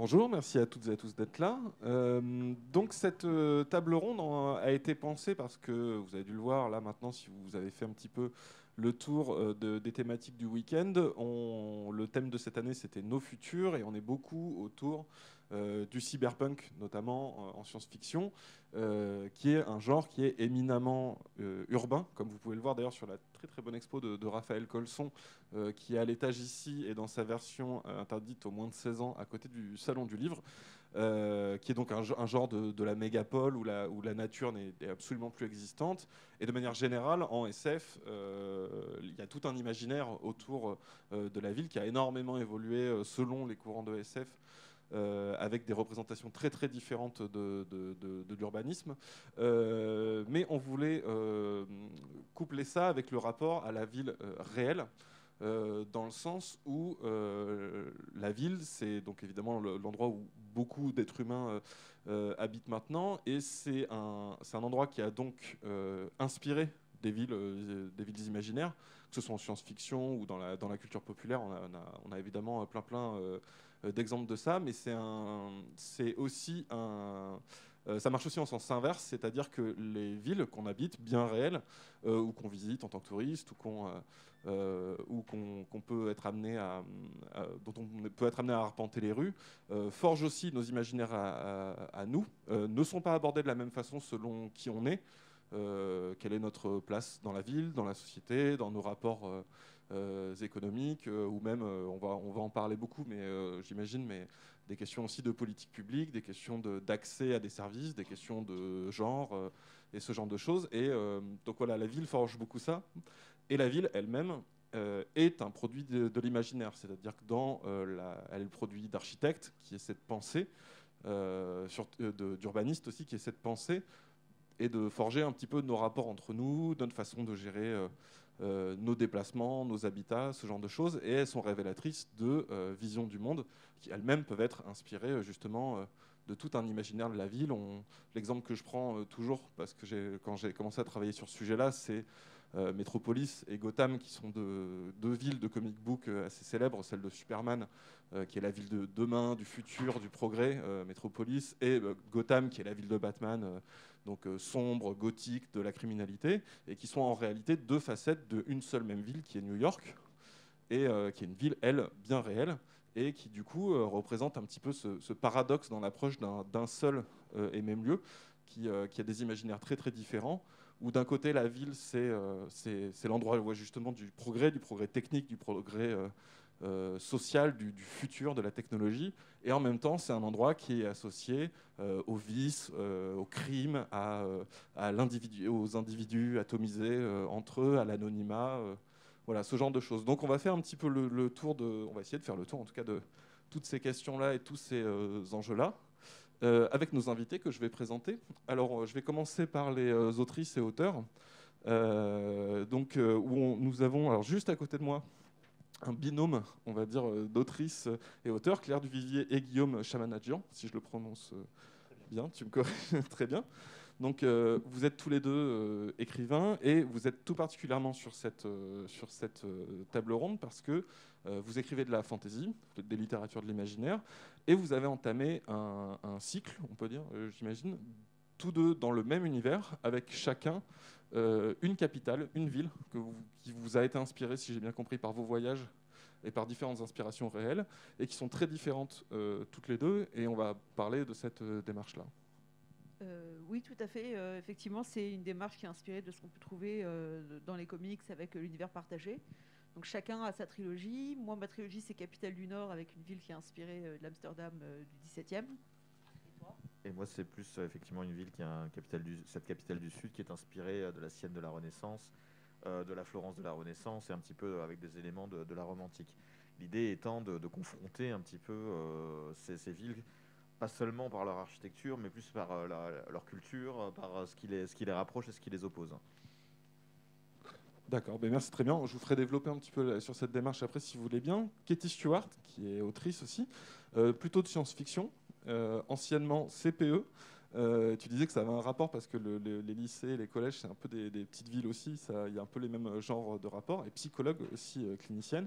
Bonjour, merci à toutes et à tous d'être là. Euh, donc cette euh, table ronde a été pensée parce que vous avez dû le voir là maintenant si vous avez fait un petit peu le tour euh, des thématiques du week-end. Le thème de cette année c'était nos futurs et on est beaucoup autour euh, du cyberpunk, notamment en science-fiction, euh, qui est un genre qui est éminemment euh, urbain, comme vous pouvez le voir d'ailleurs sur la très très bonne expo de, Raphaël Colson, qui est à l'étage ici et dans sa version interdite aux moins de 16 ans à côté du Salon du Livre, qui est donc un, genre de, la mégapole où la nature n'est absolument plus existante. Et de manière générale, en SF, il y a tout un imaginaire autour de la ville qui a énormément évolué selon les courants de SF. Euh, avec des représentations très très différentes de, l'urbanisme. Euh, mais on voulait euh, coupler ça avec le rapport à la ville réelle. dans le sens où la ville, c'est donc évidemment l'endroit où beaucoup d'êtres humains habitent maintenant, et c'est un, endroit qui a donc inspiré des villes, des villes imaginaires, que ce soit en science-fiction ou dans la, culture populaire. On a, évidemment plein plein d'exemples de ça, mais c'est aussi un euh, ça marche aussi en sens inverse, c'est-à-dire que les villes qu'on habite, bien réelles, euh, ou qu'on visite en tant que touriste, ou qu'on qu'on peut être amené à, dont on peut être amené à arpenter les rues, forgent aussi nos imaginaires à, nous, ne sont pas abordés de la même façon selon qui on est, quelle est notre place dans la ville, dans la société, dans nos rapports euh, économiques, euh, ou même, euh, on, va, on va en parler beaucoup, mais j'imagine, mais des questions aussi de politique publique, des questions d'accès à des services, des questions de genre et ce genre de choses. Et donc voilà, la ville forge beaucoup ça. Et la ville elle-même est un produit de, l'imaginaire, c'est-à-dire que dans la, elle est le produit d'architectes qui essaie de penser, d'urbanistes aussi qui essaie de penser et de forger un petit peu nos rapports entre nous, notre façon de gérer euh, nos déplacements, nos habitats, ce genre de choses, et elles sont révélatrices de euh, visions du monde qui elles-mêmes peuvent être inspirées euh, justement de tout un imaginaire de la ville. L'exemple que je prends toujours, parce que quand j'ai commencé à travailler sur ce sujet-là, c'est Metropolis et Gotham, qui sont deux, villes de comic book assez célèbres, celle de Superman, qui est la ville de demain, du futur, du progrès, Metropolis, et Gotham, qui est la ville de Batman, donc euh, sombre, gothique, de la criminalité, et qui sont en réalité deux facettes d'une seule même ville qui est New York, et euh, qui est une ville, elle, bien réelle, et qui du coup euh, représente un petit peu ce, paradoxe dans l'approche d'un seul et même lieu, qui, qui, a des imaginaires très très différents, où d'un côté la ville c'est l'endroit justement du progrès, du progrès technique, du progrès euh, social du, futur de la technologie. Et en même temps, c'est un endroit qui est associé euh, au vice, euh, au crime, à, à aux individus atomisés entre eux, à l'anonymat. voilà, ce genre de choses. Donc on va faire un petit peu le, tour de... On va essayer de faire le tour en tout cas de toutes ces questions-là et tous ces enjeux-là. avec nos invités que je vais présenter. Alors, je vais commencer par les autrices et auteurs. donc, où nous avons, alors juste à côté de moi, un binôme, on va dire, euh, d'autrices et auteurs, Claire Duvivier et Guillaume Chamanadjian, si je le prononce euh, bien, tu me corriges très bien. Donc, euh, vous êtes tous les deux écrivains et vous êtes tout particulièrement sur cette, sur cette table ronde parce que vous écrivez de la fantaisie, des littératures de l'imaginaire, et vous avez entamé un cycle, on peut dire, j'imagine, tous deux dans le même univers, avec chacun euh, une capitale, une ville qui vous a été inspirée, si j'ai bien compris, par vos voyages et par différentes inspirations réelles, et qui sont très différentes euh, toutes les deux, et on va parler de cette euh, démarche-là. oui, tout à fait. effectivement, c'est une démarche qui est inspirée de ce qu'on peut trouver dans les comics avec l'univers partagé. Donc chacun a sa trilogie. Moi, ma trilogie, c'est Capitale du Nord, avec une ville qui est inspirée de l'Amsterdam du 17e. Et moi, c'est plus euh, effectivement une ville qui a cette capitale du Sud qui est inspirée euh, de la Sienne de la Renaissance, euh, de la Florence de la Renaissance et un petit peu avec des éléments de, la romantique. L'idée étant de, confronter un petit peu ces, villes, pas seulement par leur architecture, mais plus par leur culture, par ce qui, les, rapproche et ce qui les oppose. D'accord, ben merci très bien. Je vous ferai développer un petit peu sur cette démarche après si vous voulez bien. Katie Stewart, qui est autrice aussi, plutôt de science-fiction, anciennement CPE, tu disais que ça avait un rapport parce que les lycées, les collèges, c'est un peu des, petites villes aussi. Il y a un peu les mêmes genres de rapports. Et psychologue aussi, clinicienne.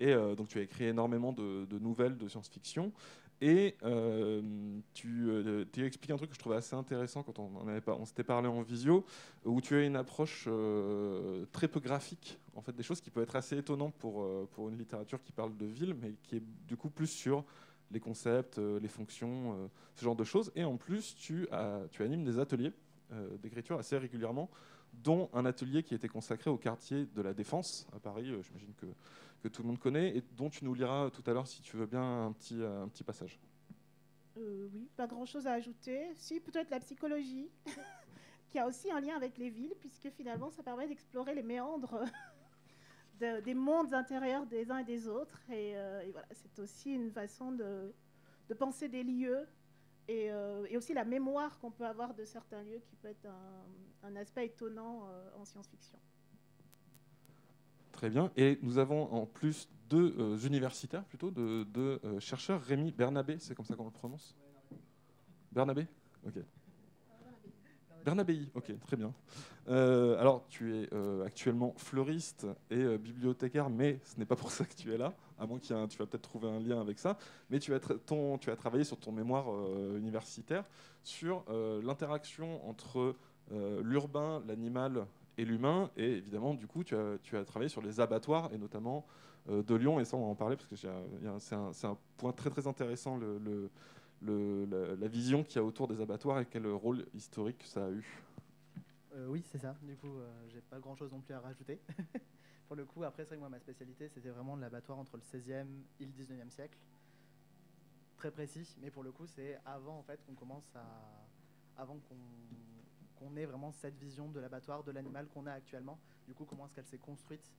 Et donc tu as écrit énormément de, nouvelles de science-fiction. Et euh, tu, euh, tu expliqué un truc que je trouvais assez intéressant quand on, s'était parlé en visio, où tu as une approche euh, très peu graphique, en fait, des choses qui peuvent être assez étonnantes pour, pour une littérature qui parle de ville, mais qui est du coup plus sur les concepts, les fonctions, ce genre de choses. Et en plus, tu, animes des ateliers d'écriture assez régulièrement, dont un atelier qui était consacré au quartier de la Défense à Paris. J'imagine que que tout le monde connaît et dont tu nous liras tout à l'heure, si tu veux bien, un petit, euh, passage. Euh, oui, pas grand-chose à ajouter. Si, peut-être la psychologie, qui a aussi un lien avec les villes, puisque finalement, ça permet d'explorer les méandres des mondes intérieurs des uns et des autres. Et, euh, voilà, c'est aussi une façon de, penser des lieux et, et, aussi la mémoire qu'on peut avoir de certains lieux, qui peut être un, aspect étonnant en science-fiction. Très bien. Et nous avons en plus deux euh, universitaires, plutôt, deux, euh, chercheurs. Rémi Bernabé, c'est comme ça qu'on le prononce? Bernabé? Ok. Bernabéi, ok, très bien. Euh, alors, tu es actuellement fleuriste et bibliothécaire, mais ce n'est pas pour ça que tu es là, à moins que tu vas peut-être trouver un lien avec ça. Mais tu as, travaillé sur ton mémoire universitaire sur l'interaction entre l'urbain, l'animal et l'humain. Et évidemment, du coup, tu as, travaillé sur les abattoirs, et notamment euh, de Lyon, et ça, on va en parler, parce que c'est un, point très très intéressant, la, vision qu'il y a autour des abattoirs et quel rôle historique ça a eu. Euh, oui, c'est ça. Du coup, euh, j'ai pas grand chose non plus à rajouter. Pour le coup, après, c'est vrai moi, ma spécialité, c'était vraiment l'abattoir entre le 16e et le 19e siècle. Très précis, mais pour le coup, c'est avant en fait qu'on commence à. avant qu'on qu'on ait vraiment cette vision de l'abattoir, de l'animal qu'on a actuellement. Du coup, comment est-ce qu'elle s'est construite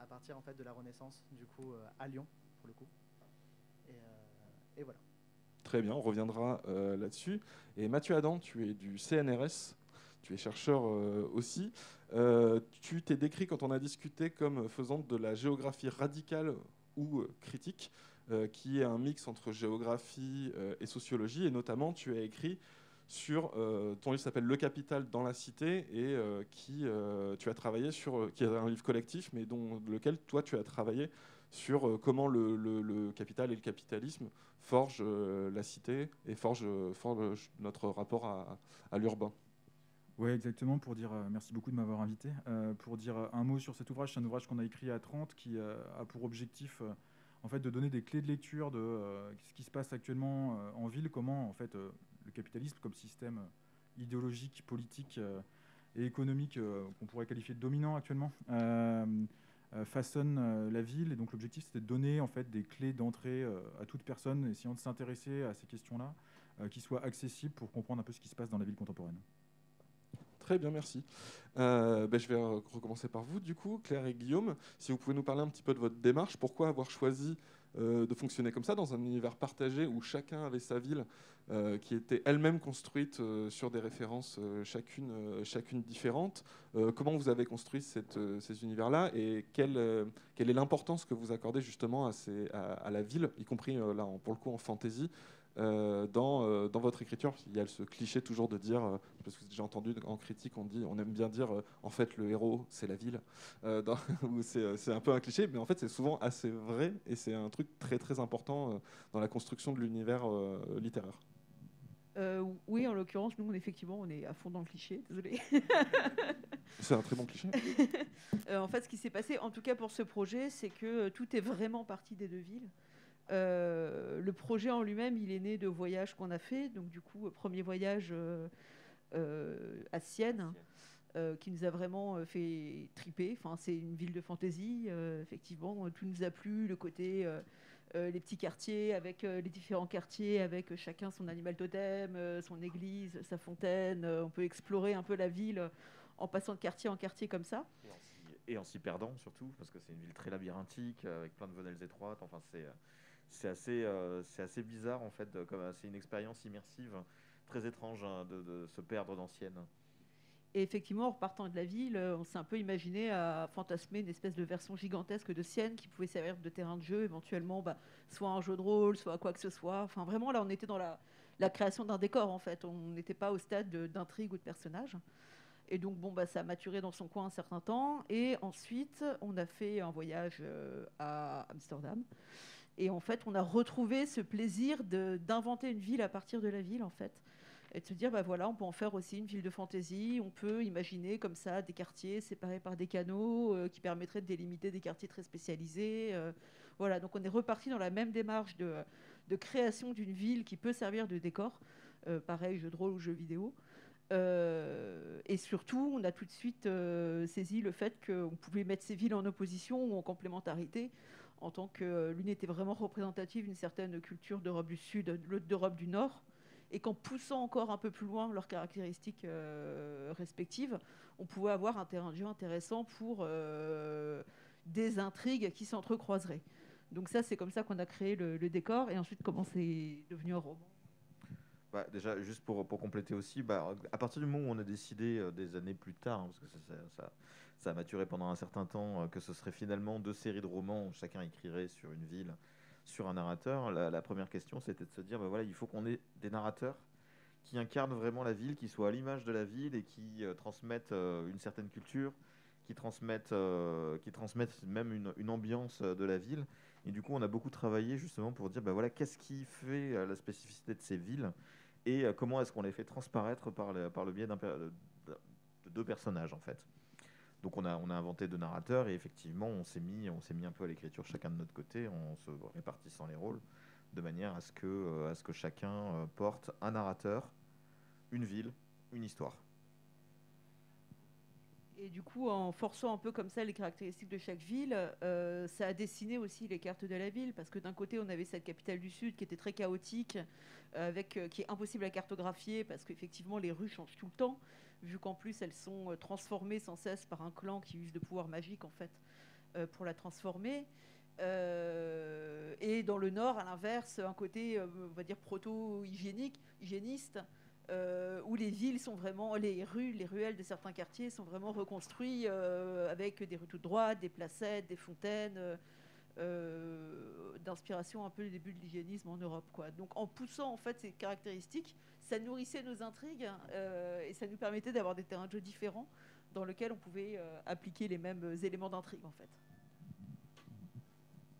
à partir en fait de la Renaissance, du coup euh, à Lyon pour le coup. Euh, et, voilà. Très bien, on reviendra euh, là-dessus. Et Mathieu Adam, tu es du CNRS, tu es chercheur aussi. tu t'es décrit quand on a discuté comme faisant de la géographie radicale ou critique, qui est un mix entre géographie et sociologie. Et notamment, tu as écrit sur euh, ton livre s'appelle Le Capital dans la cité et euh, qui euh, tu as travaillé sur qui est un livre collectif mais dont lequel toi tu as travaillé sur comment le, capital et le capitalisme forgent la cité et forgent, notre rapport à, l'urbain. Oui, exactement. Pour dire, merci beaucoup de m'avoir invité. pour dire un mot sur cet ouvrage, c'est un ouvrage qu'on a écrit à 30 qui a pour objectif en fait de donner des clés de lecture de ce qui se passe actuellement en ville, comment en fait le capitalisme comme système idéologique, politique euh, et économique euh, qu'on pourrait qualifier de dominant actuellement euh, façonne la ville. Et donc l'objectif, c'était de donner en fait des clés d'entrée à toute personne essayant de s'intéresser à ces questions-là, qui soient accessibles pour comprendre un peu ce qui se passe dans la ville contemporaine. Très bien, merci. Ben, je vais recommencer par vous, du coup, Claire et Guillaume. Si vous pouvez nous parler un petit peu de votre démarche, pourquoi avoir choisi de fonctionner comme ça dans un univers partagé où chacun avait sa ville euh, qui était elle-même construite euh, sur des références euh, chacune, chacune différentes. comment vous avez construit ces univers-là et quelle, quelle est l'importance que vous accordez justement à, la ville, y compris là, pour le coup en fantaisie, dans, dans, votre écriture. Il y a ce cliché toujours de dire, parce que j'ai entendu en critique, on, dit, on aime bien dire en fait le héros c'est la ville. c'est un peu un cliché, mais en fait c'est souvent assez vrai et c'est un truc très très important dans la construction de l'univers littéraire. Euh, oui, en l'occurrence, nous, effectivement, on est à fond dans le cliché. Désolé. c'est un très bon cliché. Euh, en fait, ce qui s'est passé, en tout cas pour ce projet, c'est que euh, tout est vraiment parti des deux villes. Le projet en lui-même, il est né de voyages qu'on a fait. Donc, du coup, premier voyage à Sienne. qui nous a vraiment fait triper. Enfin, c'est une ville de fantaisie. effectivement, tout nous a plu. Le côté euh, les petits quartiers avec euh, les différents quartiers, avec chacun son animal totem, euh, son église, sa fontaine. on peut explorer un peu la ville en passant de quartier en quartier comme ça. Et en s'y perdant surtout, parce que c'est une ville très labyrinthique, avec plein de venelles étroites. Enfin, c'est c'est assez, c'est assez bizarre en fait, comme c'est une expérience immersive très étrange hein, de, se perdre dans Sienne. Et effectivement, en repartant de la ville, euh, on s'est un peu imaginé à fantasmer une espèce de version gigantesque de Sienne qui pouvait servir de terrain de jeu, éventuellement, bah, soit un jeu de rôle, soit quoi que ce soit. Enfin, vraiment, là, on était dans la, création d'un décor en fait. On n'était pas au stade d'intrigue ou de personnage. Et donc, bon, bah, ça a maturé dans son coin un certain temps. Et ensuite, on a fait un voyage euh, à Amsterdam. Et en fait, on a retrouvé ce plaisir d'inventer une ville à partir de la ville, en fait. Et de se dire, bah voilà, on peut en faire aussi une ville de fantaisie. On peut imaginer comme ça des quartiers séparés par des canaux euh, qui permettraient de délimiter des quartiers très spécialisés. Euh. voilà, donc on est reparti dans la même démarche de, création d'une ville qui peut servir de décor. pareil, jeu de rôle ou jeu vidéo. Euh, et surtout, on a tout de suite euh, saisi le fait qu'on pouvait mettre ces villes en opposition ou en complémentarité, en tant que euh, l'une était vraiment représentative d'une certaine culture d'Europe du Sud, l'autre d'Europe du Nord, et qu'en poussant encore un peu plus loin leurs caractéristiques respectives, on pouvait avoir un terrain de jeu intéressant pour des intrigues qui s'entrecroiseraient. Donc ça, c'est comme ça qu'on a créé le décor, et ensuite comment c'est devenu un roman. Bah, déjà, juste pour, compléter aussi, bah, à partir du moment où on a décidé euh, des années plus tard, hein, parce que ça, a maturé pendant un certain temps, euh, que ce serait finalement deux séries de romans où chacun écrirait sur une ville, sur un narrateur, la, première question c'était de se dire, bah, voilà, il faut qu'on ait des narrateurs qui incarnent vraiment la ville, qui soient à l'image de la ville et qui euh, transmettent une certaine culture, qui transmettent, qui transmettent même une, une, ambiance de la ville. Et du coup, on a beaucoup travaillé justement pour dire, bah, voilà, qu'est-ce qui fait la spécificité de ces villes et euh, comment est-ce qu'on les fait transparaître par le, biais de, deux personnages en fait? Donc on a, inventé deux narrateurs et effectivement on s'est mis, on s'est mis un peu à l'écriture chacun de notre côté en se répartissant les rôles de manière à ce que, euh, chacun euh, porte un narrateur, une ville, une histoire. Et du coup, en forçant un peu comme ça les caractéristiques de chaque ville, euh, ça a dessiné aussi les cartes de la ville, parce que d'un côté, on avait cette capitale du Sud qui était très chaotique, euh, avec, euh, qui est impossible à cartographier, parce qu'effectivement, les rues changent tout le temps, vu qu'en plus, elles sont transformées sans cesse par un clan qui use de pouvoirs magiques, en fait, pour la transformer. et dans le nord, à l'inverse, un côté, on va dire, proto-hygiénique, hygiéniste, euh, où les villes sont vraiment, les rues, les ruelles de certains quartiers sont vraiment reconstruits euh, avec des rues toutes droites, des placettes, des fontaines, euh, d'inspiration un peu du début de l'hygiénisme en Europe. Donc en poussant en fait ces caractéristiques, ça nourrissait nos intrigues et ça nous permettait d'avoir des terrains de jeu différents dans lesquels on pouvait appliquer les mêmes éléments d'intrigue en fait.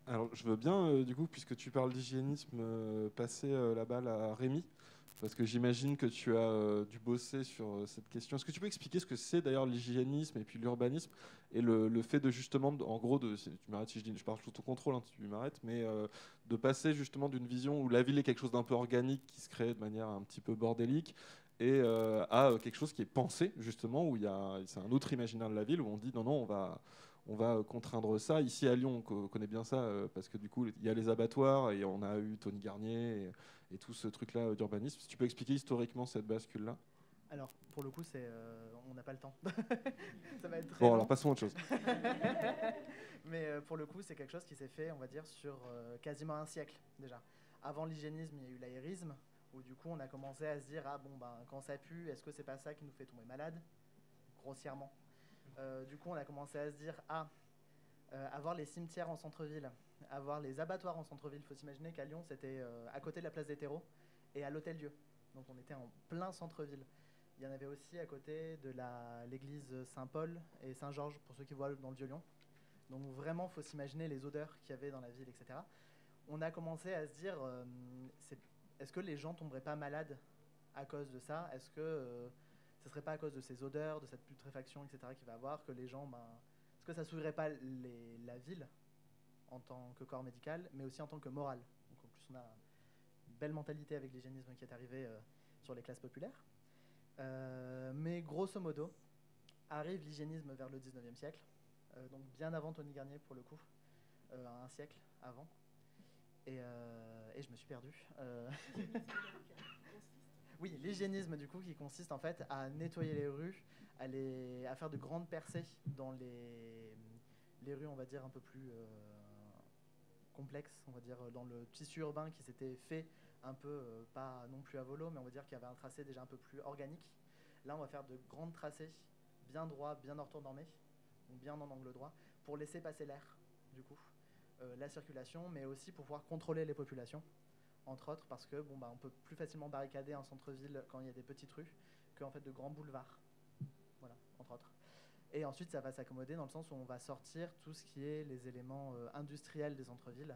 Alors je veux bien, du coup, puisque tu parles d'hygiénisme, passer la balle à Rémi. Parce que j'imagine que tu as euh, dû bosser sur euh, cette question. Est-ce que tu peux expliquer ce que c'est d'ailleurs l'hygiénisme et puis l'urbanisme et le, fait de justement, en gros, de, tu m'arrêtes si je parle sous ton contrôle, hein, tu m'arrêtes, mais euh, de passer justement d'une vision où la ville est quelque chose d'un peu organique qui se crée de manière un petit peu bordélique et à quelque chose qui est pensé justement où il y a, c'est un autre imaginaire de la ville où on dit non non on va on va contraindre ça. Ici à Lyon, on connaît bien ça parce que du coup, il y a les abattoirs et on a eu Tony Garnier. Et tout ce truc-là d'urbanisme. Si tu peux expliquer historiquement cette bascule-là alors, pour le coup, c'est, euh, on n'a pas le temps. ça va être très bon, alors passons à autre chose. Mais euh, pour le coup, c'est quelque chose qui s'est fait, on va dire, sur euh, quasiment un siècle déjà. Avant l'hygiénisme, il y a eu l'aérisme, où du coup, on a commencé à se dire, ah bon, ben, quand ça pue, est-ce que c'est pas ça qui nous fait tomber malade? Grossièrement. du coup, on a commencé à se dire, ah, avoir les cimetières en centre-ville, avoir les abattoirs en centre-ville. Il faut s'imaginer qu'à Lyon, c'était euh, à côté de la place des terreaux et à l'Hôtel-Dieu. Donc on était en plein centre-ville. Il y en avait aussi à côté de l'église Saint-Paul et Saint-Georges, pour ceux qui voient dans le Vieux-Lyon. Donc vraiment, il faut s'imaginer les odeurs qu'il y avait dans la ville, etc. On a commencé à se dire, euh, est-ce que les gens tomberaient pas malades à cause de ça? Est-ce que euh, ce serait pas à cause de ces odeurs, de cette putréfaction, etc. qu'il va avoir, que les gens, ben, est-ce que ça s'ouvrirait pas la ville? En tant que corps médical, mais aussi en tant que morale. Donc en plus, on a une belle mentalité avec l'hygiénisme qui est arrivé euh, sur les classes populaires. Euh, mais grosso modo, arrive l'hygiénisme vers le 19e siècle, euh, donc bien avant Tony Garnier pour le coup, un siècle avant. Et, et, je me suis perdu. oui, l'hygiénisme du coup qui consiste en fait à nettoyer les rues, à, à faire de grandes percées dans les, les rues, on va dire, un peu plus complexe, on va dire, dans le tissu urbain qui s'était fait un peu, euh, pas non plus à volo, mais on va dire qu'il y avait un tracé déjà un peu plus organique. Là, on va faire de grandes tracés, bien droits, bien orthonormés, donc bien en angle droit, pour laisser passer l'air, du coup, euh, la circulation, mais aussi pour pouvoir contrôler les populations, entre autres parce que bon, bah, on peut plus facilement barricader un centre-ville quand il y a des petites rues qu'en fait de grands boulevards. Voilà, entre autres. Et ensuite, ça va s'accommoder dans le sens où on va sortir tout ce qui est les éléments euh, industriels des centres-villes,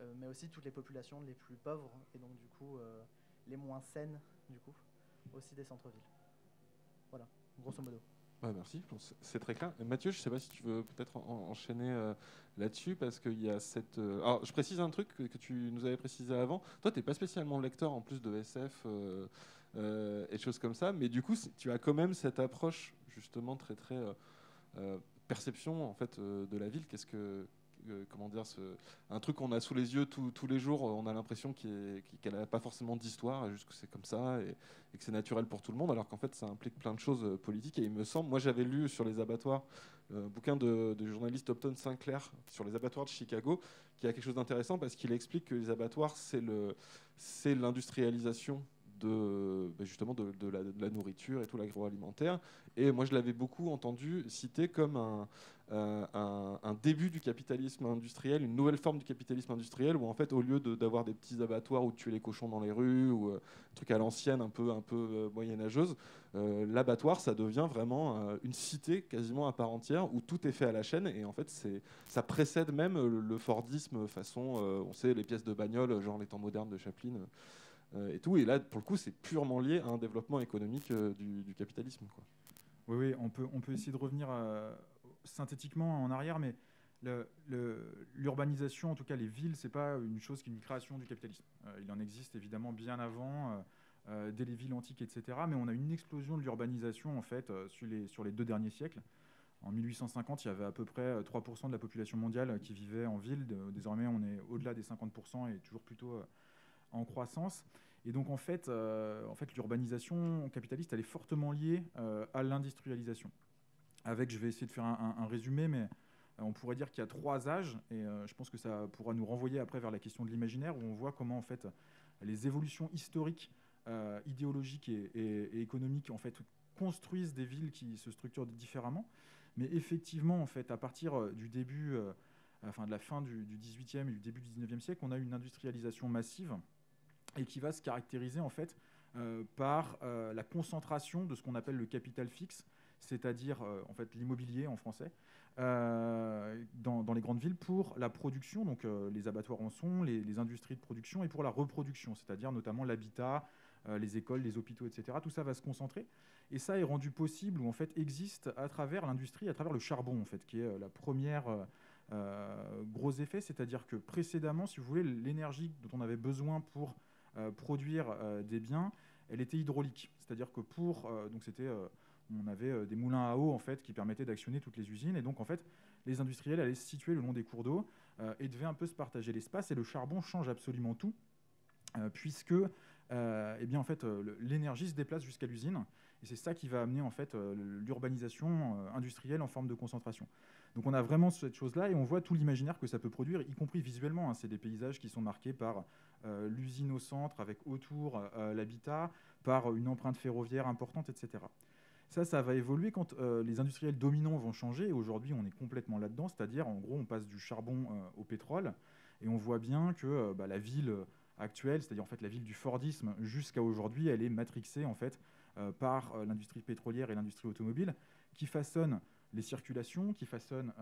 euh, mais aussi toutes les populations les plus pauvres et donc du coup euh, les moins saines du coup aussi des centres-villes. Voilà, grosso modo. Merci, c'est très clair. Mathieu, je ne sais pas si tu veux peut-être enchaîner là-dessus, parce qu'il y a cette... Alors, je précise un truc que, tu nous avais précisé avant. Toi, tu n'es pas spécialement lecteur en plus de SF et choses comme ça, mais du coup, tu as quand même cette approche justement très, très perception en fait, de la ville. Qu'est-ce que comment dire, un truc qu'on a sous les yeux tous les jours, on a l'impression qu'elle n'a pas forcément d'histoire, juste que c'est comme ça et, que c'est naturel pour tout le monde, alors qu'en fait ça implique plein de choses euh, politiques. Et il me semble, moi j'avais lu sur les abattoirs euh, un bouquin de, journaliste Upton Sinclair sur les abattoirs de Chicago, qui a quelque chose d'intéressant parce qu'il explique que les abattoirs, c'est l'industrialisation de bah, justement de, la, nourriture et tout l'agroalimentaire. Et moi, je l'avais beaucoup entendu cité comme un, euh, un, début du capitalisme industriel, une nouvelle forme du capitalisme industriel, où en fait, au lieu d'avoir des petits abattoirs où tuer les cochons dans les rues ou euh, truc à l'ancienne, un peu, un peu euh, moyenâgeuse, l'abattoir, ça devient vraiment une cité quasiment à part entière où tout est fait à la chaîne. Et en fait, ça précède même le, Fordisme façon, on sait, les pièces de bagnole, genre les temps modernes de Chaplin. Et tout. Et là, pour le coup, c'est purement lié à un développement économique du, capitalisme. Quoi. Oui, oui, on peut, on peut essayer de revenir synthétiquement en arrière, mais l'urbanisation, en tout cas les villes, c'est pas une chose qui est une création du capitalisme. Euh, il en existe évidemment bien avant, euh, euh, dès les villes antiques, etc. Mais on a une explosion de l'urbanisation en fait sur, les, sur les deux derniers siècles. En 1850, il y avait à peu près 3% de la population mondiale qui vivait en ville. Désormais, on est au-delà des 50% et toujours plutôt en croissance. Et donc, en fait, en fait l'urbanisation capitaliste, elle est fortement liée à l'industrialisation avec, je vais essayer de faire un, résumé, mais euh, on pourrait dire qu'il y a trois âges, et euh, je pense que ça pourra nous renvoyer après vers la question de l'imaginaire, où on voit comment en fait les évolutions historiques, euh, idéologiques et, économiques en fait construisent des villes qui se structurent différemment. Mais effectivement, en fait, à partir du début, enfin de la fin du, du 18e et du début du 19e siècle, on a une industrialisation massive et qui va se caractériser en fait par la concentration de ce qu'on appelle le capital fixe, c'est-à-dire euh, en fait l'immobilier en français, euh, dans, les grandes villes pour la production, donc euh, les abattoirs en sont, les, industries de production, et pour la reproduction, c'est-à-dire notamment l'habitat, les écoles, les hôpitaux, etc. Tout ça va se concentrer. Et ça est rendu possible, ou en fait existe à travers l'industrie, à travers le charbon, en fait, qui est la première gros effet, c'est-à-dire que précédemment, si vous voulez, l'énergie dont on avait besoin pour produire des biens, elle était hydraulique. C'est-à-dire que pour, donc c'était on avait euh, des moulins à eau en fait qui permettaient d'actionner toutes les usines et donc en fait les industriels allaient se situer le long des cours d'eau euh, et devaient un peu se partager l'espace et le charbon change absolument tout euh, puisque eh bien en fait l'énergie se déplace jusqu'à l'usine et c'est ça qui va amener en fait l'urbanisation industrielle en forme de concentration. Donc on a vraiment cette chose-là et on voit tout l'imaginaire que ça peut produire, y compris visuellement. Hein. C'est des paysages qui sont marqués par l'usine au centre avec autour l'habitat, par une empreinte ferroviaire importante, etc. Ça, ça va évoluer quand euh, les industriels dominants vont changer. Aujourd'hui, on est complètement là-dedans, c'est-à-dire, en gros, on passe du charbon euh, au pétrole, et on voit bien que euh, bah, la ville actuelle, c'est-à-dire en fait la ville du Fordisme, jusqu'à aujourd'hui, elle est matrixée en fait par l'industrie pétrolière et l'industrie automobile, qui façonnent les circulations, qui façonnent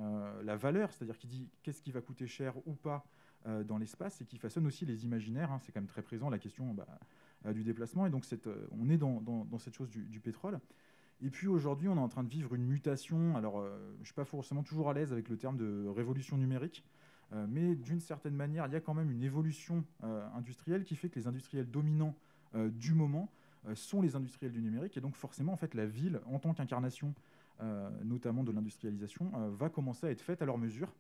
la valeur, c'est-à-dire qui dit qu'est-ce qui va coûter cher ou pas dans l'espace, et qui façonne aussi les imaginaires. Hein. c'est quand même très présent la question bah, du déplacement, et donc on est dans, cette chose du pétrole. Et puis aujourd'hui, on est en train de vivre une mutation. Alors, euh, je ne suis pas forcément toujours à l'aise avec le terme de révolution numérique, euh, mais d'une certaine manière, il y a quand même une évolution euh, industrielle qui fait que les industriels dominants du moment sont les industriels du numérique. Et donc, forcément, en fait, la ville, en tant qu'incarnation, notamment de l'industrialisation, va commencer à être faite à leur mesure.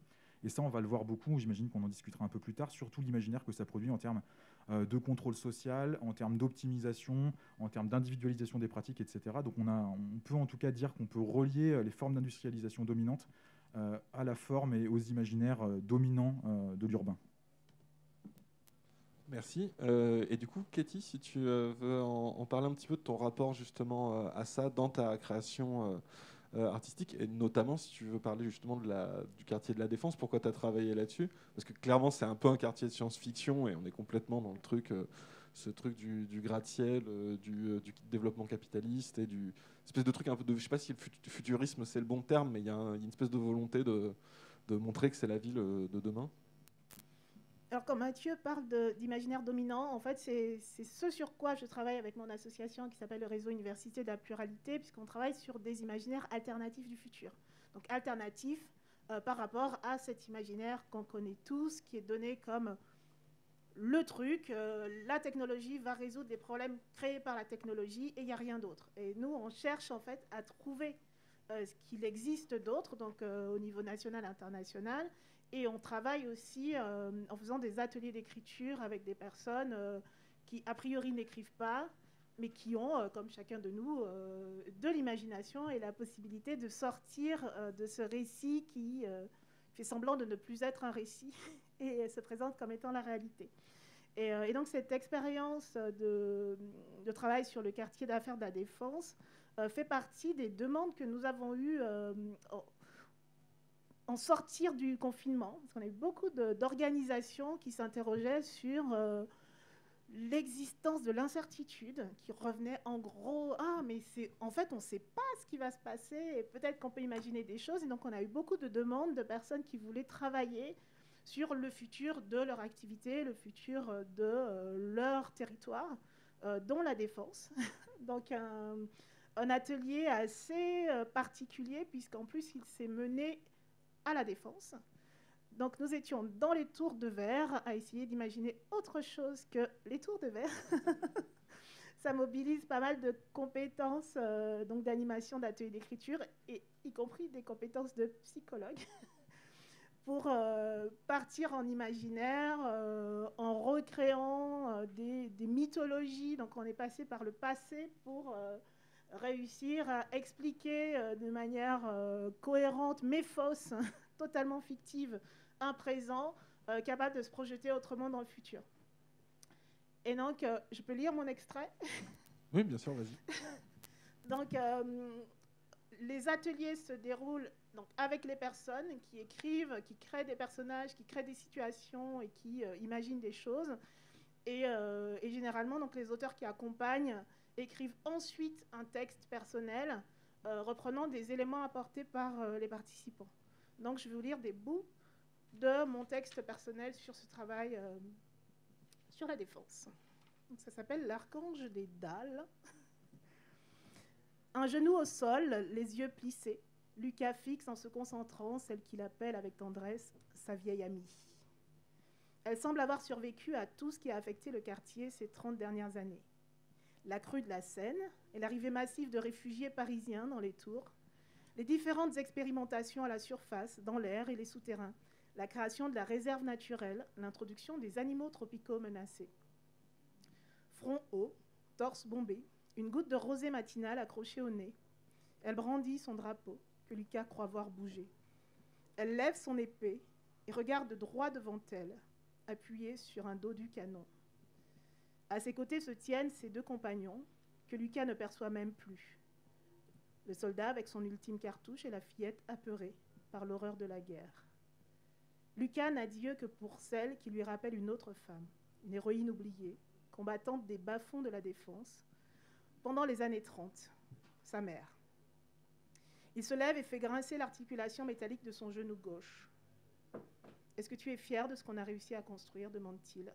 Et ça, on va le voir beaucoup. J'imagine qu'on en discutera un peu plus tard, surtout l'imaginaire que ça produit en termes euh, de contrôle social, en termes d'optimisation, en termes d'individualisation des pratiques, etc. Donc on, a, on peut en tout cas dire qu'on peut relier euh, les formes d'industrialisation dominantes euh, à la forme et aux imaginaires dominants de l'urbain. Merci. et du coup, Katie, si tu veux en, parler un petit peu de ton rapport justement à ça dans ta création artistique, et notamment si tu veux parler justement de la, du quartier de la Défense, pourquoi tu as travaillé là-dessus? Parce que clairement, c'est un peu un quartier de science-fiction et on est complètement dans le truc, euh, ce truc du, du gratte-ciel, euh, du, du, développement capitaliste et du espèce de truc un peu de, je sais pas si le futurisme c'est le bon terme, mais il y, y, a une espèce de volonté de, de montrer que c'est la ville de demain. Alors, quand Mathieu parle d'imaginaire dominant, en fait, c'est ce sur quoi je travaille avec mon association qui s'appelle le Réseau Université de la Pluralité, puisqu'on travaille sur des imaginaires alternatifs du futur. Donc, alternatifs euh, par rapport à cet imaginaire qu'on connaît tous, qui est donné comme le truc, euh, la technologie va résoudre des problèmes créés par la technologie et il n'y a rien d'autre. Et nous, on cherche en fait à trouver euh, ce qu'il existe d'autre, donc au niveau national, international, et on travaille aussi euh, en faisant des ateliers d'écriture avec des personnes euh, qui, a priori, n'écrivent pas, mais qui ont, euh, comme chacun de nous, de l'imagination et la possibilité de sortir de ce récit qui fait semblant de ne plus être un récit et se présente comme étant la réalité. Et, donc cette expérience de, de, travail sur le quartier d'affaires de la Défense fait partie des demandes que nous avons eues en sortir du confinement, parce qu'on a eu beaucoup d'organisations qui s'interrogeaient sur euh, l'existence de l'incertitude, qui revenait en gros, ah mais c'est en fait on ne sait pas ce qui va se passer, peut-être qu'on peut imaginer des choses, et donc on a eu beaucoup de demandes de personnes qui voulaient travailler sur le futur de leur activité, le futur de euh, leur territoire, euh, dont la défense. donc un, atelier assez particulier, puisqu'en plus il s'est mené à la défense. Donc nous étions dans les tours de verre à essayer d'imaginer autre chose que les tours de verre. Ça mobilise pas mal de compétences euh, donc d'animation, d'atelier d'écriture, et y compris des compétences de psychologue, pour euh, partir en imaginaire, euh, en recréant des, des, mythologies. Donc on est passé par le passé pour réussir à expliquer euh, de manière euh, cohérente mais fausse, totalement fictive, un présent euh, capable de se projeter autrement dans le futur. Et donc, je peux lire mon extrait? Oui, bien sûr, vas-y. donc, les ateliers se déroulent donc, avec les personnes qui écrivent, qui créent des personnages, qui créent des situations et qui imaginent des choses. Et, et, généralement, donc, les auteurs qui accompagnent écrivent ensuite un texte personnel euh, reprenant des éléments apportés par euh, les participants. Donc je vais vous lire des bouts de mon texte personnel sur ce travail euh, sur la défense. ça s'appelle L'archange des dalles. Un genou au sol, les yeux plissés, Lucas fixe en se concentrant celle qu'il appelle avec tendresse sa vieille amie. Elle semble avoir survécu à tout ce qui a affecté le quartier ces 30 dernières années la crue de la Seine et l'arrivée massive de réfugiés parisiens dans les tours, les différentes expérimentations à la surface, dans l'air et les souterrains, la création de la réserve naturelle, l'introduction des animaux tropicaux menacés. Front haut, torse bombé, une goutte de rosée matinale accrochée au nez. Elle brandit son drapeau, que Lucas croit voir bouger. Elle lève son épée et regarde droit devant elle, appuyée sur un dos du canon. À ses côtés se tiennent ses deux compagnons, que Lucas ne perçoit même plus. Le soldat avec son ultime cartouche et la fillette apeurée par l'horreur de la guerre. Lucas n'a Dieu que pour celle qui lui rappelle une autre femme, une héroïne oubliée, combattante des bas-fonds de la défense, pendant les années 30, sa mère. Il se lève et fait grincer l'articulation métallique de son genou gauche. Est-ce que tu es fier de ce qu'on a réussi à construire? demande-t-il.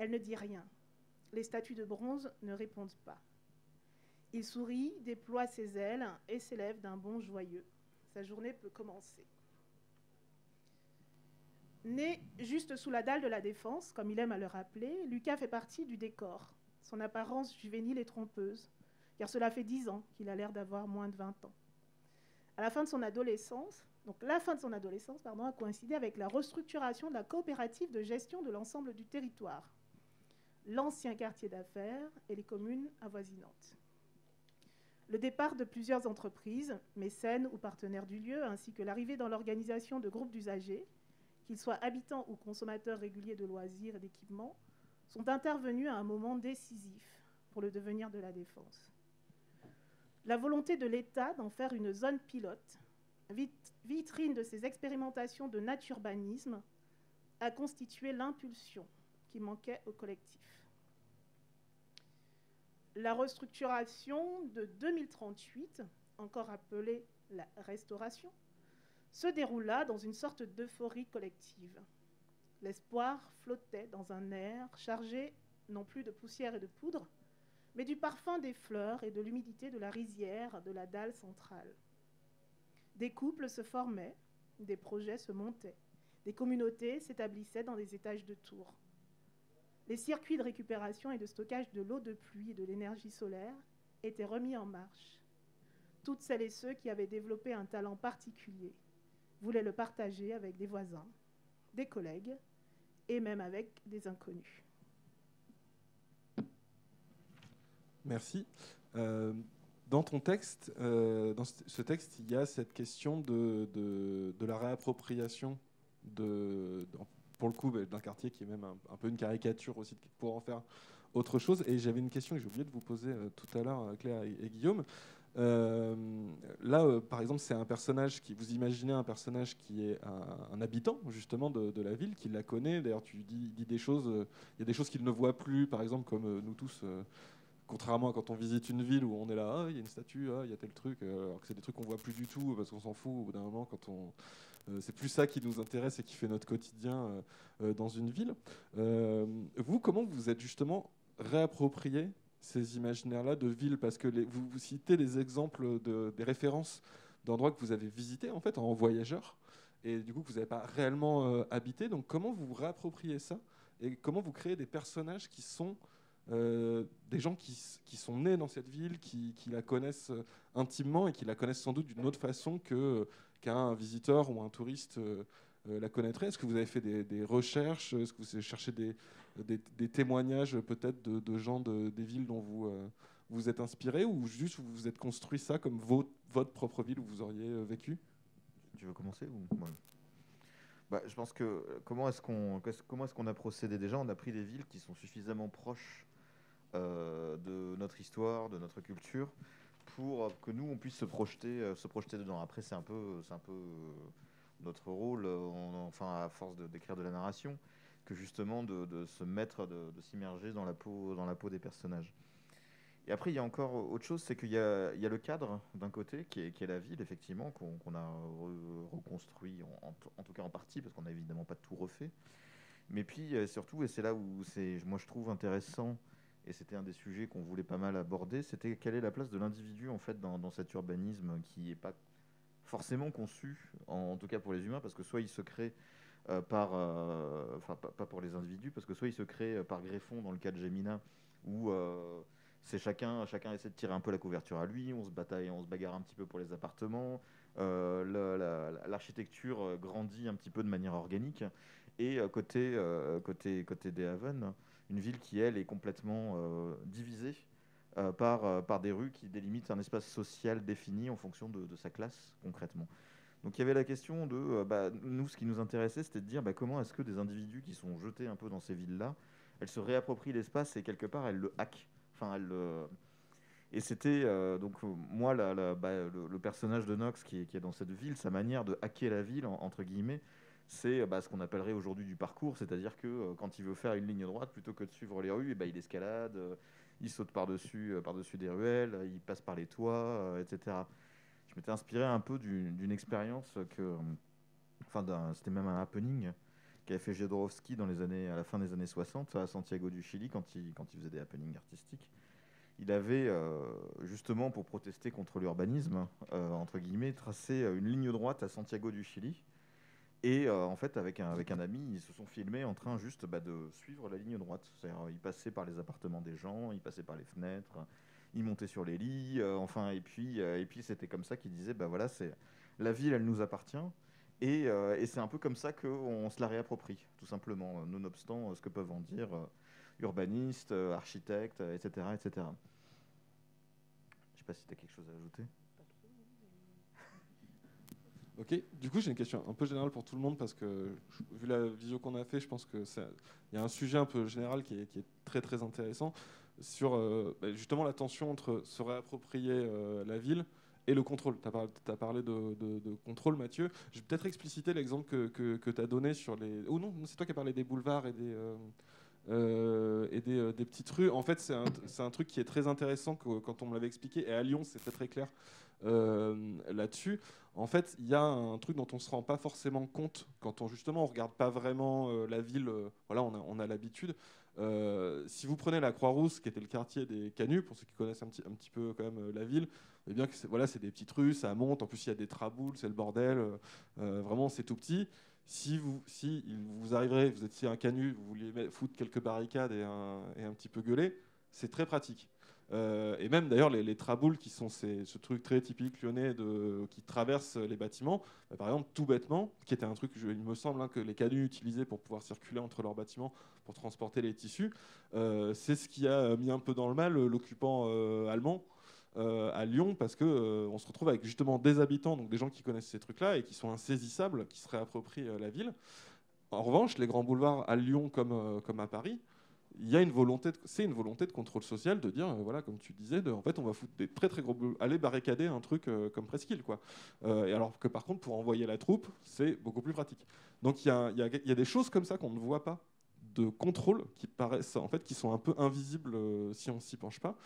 Elle ne dit rien. Les statues de bronze ne répondent pas. Il sourit, déploie ses ailes et s'élève d'un bond joyeux. Sa journée peut commencer. Né juste sous la dalle de la défense, comme il aime à le rappeler, Lucas fait partie du décor. Son apparence juvénile est trompeuse, car cela fait dix ans qu'il a l'air d'avoir moins de 20 ans. À la fin de son adolescence, donc la fin de son adolescence, pardon, a coïncidé avec la restructuration de la coopérative de gestion de l'ensemble du territoire, l'ancien quartier d'affaires et les communes avoisinantes. Le départ de plusieurs entreprises, mécènes ou partenaires du lieu, ainsi que l'arrivée dans l'organisation de groupes d'usagers, qu'ils soient habitants ou consommateurs réguliers de loisirs et d'équipements, sont intervenus à un moment décisif pour le devenir de la défense. La volonté de l'État d'en faire une zone pilote, vitrine de ses expérimentations de naturbanisme, a constitué l'impulsion qui manquait au collectif. La restructuration de 2038, encore appelée la restauration, se déroula dans une sorte d'euphorie collective. L'espoir flottait dans un air chargé non plus de poussière et de poudre, mais du parfum des fleurs et de l'humidité de la rizière de la dalle centrale. Des couples se formaient, des projets se montaient, des communautés s'établissaient dans des étages de tours. Les circuits de récupération et de stockage de l'eau de pluie et de l'énergie solaire étaient remis en marche. Toutes celles et ceux qui avaient développé un talent particulier voulaient le partager avec des voisins, des collègues et même avec des inconnus. Merci. Euh, dans ton texte, euh, dans ce texte, il y a cette question de, de, la réappropriation de, pour le coup, bah, d'un quartier qui est même un, peu une caricature aussi pour en faire autre chose. Et j'avais une question que j'ai oublié de vous poser euh, tout à l'heure, Claire et, Guillaume. là, par exemple, c'est un personnage qui, vous imaginez un personnage qui est un, habitant justement de, la ville, qui la connaît. D'ailleurs, tu dis, des choses, il y a des choses qu'il ne voit plus, par exemple, comme nous tous Contrairement à quand on visite une ville où on est là, ah, il y a une statue, ah, il y a tel truc, euh, alors que c'est des trucs qu'on voit plus du tout parce qu'on s'en fout au bout d'un moment quand on. Euh, c'est plus ça qui nous intéresse et qui fait notre quotidien euh, dans une ville. vous, comment vous êtes justement réapproprié ces imaginaires-là de ville? Parce que vous, citez des exemples de, des références d'endroits que vous avez visités en fait en voyageur et du coup que vous n'avez pas réellement habité. Donc comment vous réappropriez ça? Et comment vous créez des personnages qui sont euh, des gens qui, sont nés dans cette ville, qui, la connaissent euh, intimement et qui la connaissent sans doute d'une autre façon que, qu'un visiteur ou un touriste euh, la connaîtrait? Est-ce que vous avez fait des, recherches? Est-ce que vous avez cherché des, témoignages peut-être de, gens des villes dont vous vous êtes inspiré ou juste vous vous êtes construit ça comme votre propre ville où vous auriez vécu? Tu veux commencer ou bah, je pense que comment est-ce qu'on comment est-ce a procédé déjà? On a pris des villes qui sont suffisamment proches euh, de notre histoire, de notre culture, pour que nous on puisse se projeter, euh, se projeter dedans. Après, c'est un peu, un peu euh, notre rôle, enfin à force d'écrire de la narration, que justement de, se mettre, de, s'immerger dans la peau, dans la peau des personnages. Et après, il y a encore autre chose, c'est qu'il y, a, le cadre d'un côté, qui est, la ville, effectivement, qu'on a reconstruit, en, en, tout cas en partie, parce qu'on n'a évidemment pas tout refait. Mais puis surtout, et c'est là où c'est, moi je trouve intéressant et c'était un des sujets qu'on voulait pas mal aborder, c'était quelle est la place de l'individu en fait dans, cet urbanisme qui n'est pas forcément conçu, en, tout cas pour les humains, parce que soit il se crée euh, par, euh, enfin pas, pour les individus, parce que soit il se crée euh, par greffon dans le cas de Gemina, où c'est chacun, chacun essaie de tirer un peu la couverture à lui, on se bataille, on se bagarre un petit peu pour les appartements, l'architecture grandit un petit peu de manière organique, et côté, côté, côté des Haven, une ville qui, elle, est complètement euh, divisée euh, par, euh, par des rues qui délimitent un espace social défini en fonction de, sa classe, concrètement. Donc il y avait la question de, bah, nous, ce qui nous intéressait, c'était de dire bah, comment est-ce que des individus qui sont jetés un peu dans ces villes-là, elles se réapproprient l'espace et quelque part, elles le hackent. Enfin, elles Et c'était donc moi bah, le, personnage de Nox qui est, dans cette ville, sa manière de hacker la ville entre guillemets, c'est bah, ce qu'on appellerait aujourd'hui du parcours, c'est-à-dire que euh, quand il veut faire une ligne droite, plutôt que de suivre les rues, et eh ben, il escalade, euh, il saute par-dessus euh, par des ruelles, il passe par les toits, etc. Je m'étais inspiré un peu d'une expérience que, enfin, c'était même un happening qu'avait fait Jodorowsky dans les années, à la fin des années 60 à Santiago du Chili quand il, quand il faisait des happenings artistiques. Il avait justement pour protester contre l'urbanisme, entre guillemets, tracé une ligne droite à Santiago du Chili et euh, en fait, avec un, avec un ami, ils se sont filmés en train juste bah, de suivre la ligne droite. C'est-à-dire, ils passaient par les appartements des gens, ils passaient par les fenêtres, ils montaient sur les lits, euh, enfin, et puis, euh, et puis c'était comme ça qu'ils disaient, bah voilà, c'est la ville, elle nous appartient, et, et c'est un peu comme ça qu'on se la réapproprie, tout simplement, nonobstant ce que peuvent en dire urbanistes, architectes, etc., etc. Je ne sais pas si tu as quelque chose à ajouter. Ok, du coup j'ai une question un peu générale pour tout le monde parce que vu la visio qu'on a fait, je pense qu'il y a un sujet un peu général qui est, très très intéressant. sur bah, justement la tension entre se réapproprier la ville et le contrôle. Tu as, parlé de, contrôle, Mathieu. Je vais peut-être expliciter l'exemple que, que, tu as donné sur les... Oh non, c'est toi qui as parlé des boulevards et des... Euh, et des, petites rues. En fait, c'est un, truc qui est très intéressant quand on me l'avait expliqué. Et à Lyon, c'est très très clair là-dessus en fait, il y a un truc dont on ne se rend pas forcément compte quand on justement regarde pas vraiment euh, la ville. Euh, voilà, on a, l'habitude. Euh, si vous prenez la Croix-Rousse, qui était le quartier des Canuts, pour ceux qui connaissent un petit, un petit peu quand même la ville, eh bien que voilà, c'est des petites rues, ça monte. En plus, il y a des traboules, c'est le bordel. vraiment, c'est tout petit. Si vous, si vous arriverez, vous étiez un Canut, vous vouliez foutre quelques barricades et un, et un petit peu gueuler, c'est très pratique. Euh, et même d'ailleurs les, traboules qui sont ce truc très typique lyonnais qui traverse les bâtiments, bah, par exemple tout bêtement, qui était un truc, il me semble, hein, que les canuts utilisaient pour pouvoir circuler entre leurs bâtiments pour transporter les tissus, euh, c'est ce qui a mis un peu dans le mal l'occupant euh, allemand. à Lyon parce que on se retrouve avec justement des habitants, donc des gens qui connaissent ces trucs-là et qui sont insaisissables, qui se réapproprient la ville. En revanche, les grands boulevards à Lyon comme, comme à Paris, il y a une volonté, c'est une volonté de contrôle social de dire, euh, voilà, comme tu disais, en fait, on va foutre des très très gros, aller barricader un truc euh, comme Presqu'île, quoi. Euh, et alors que par contre, pour envoyer la troupe, c'est beaucoup plus pratique. Donc il y a, y, y a, des choses comme ça qu'on ne voit pas de contrôle qui paraissent, en fait, qui sont un peu invisibles si on s'y penche pas.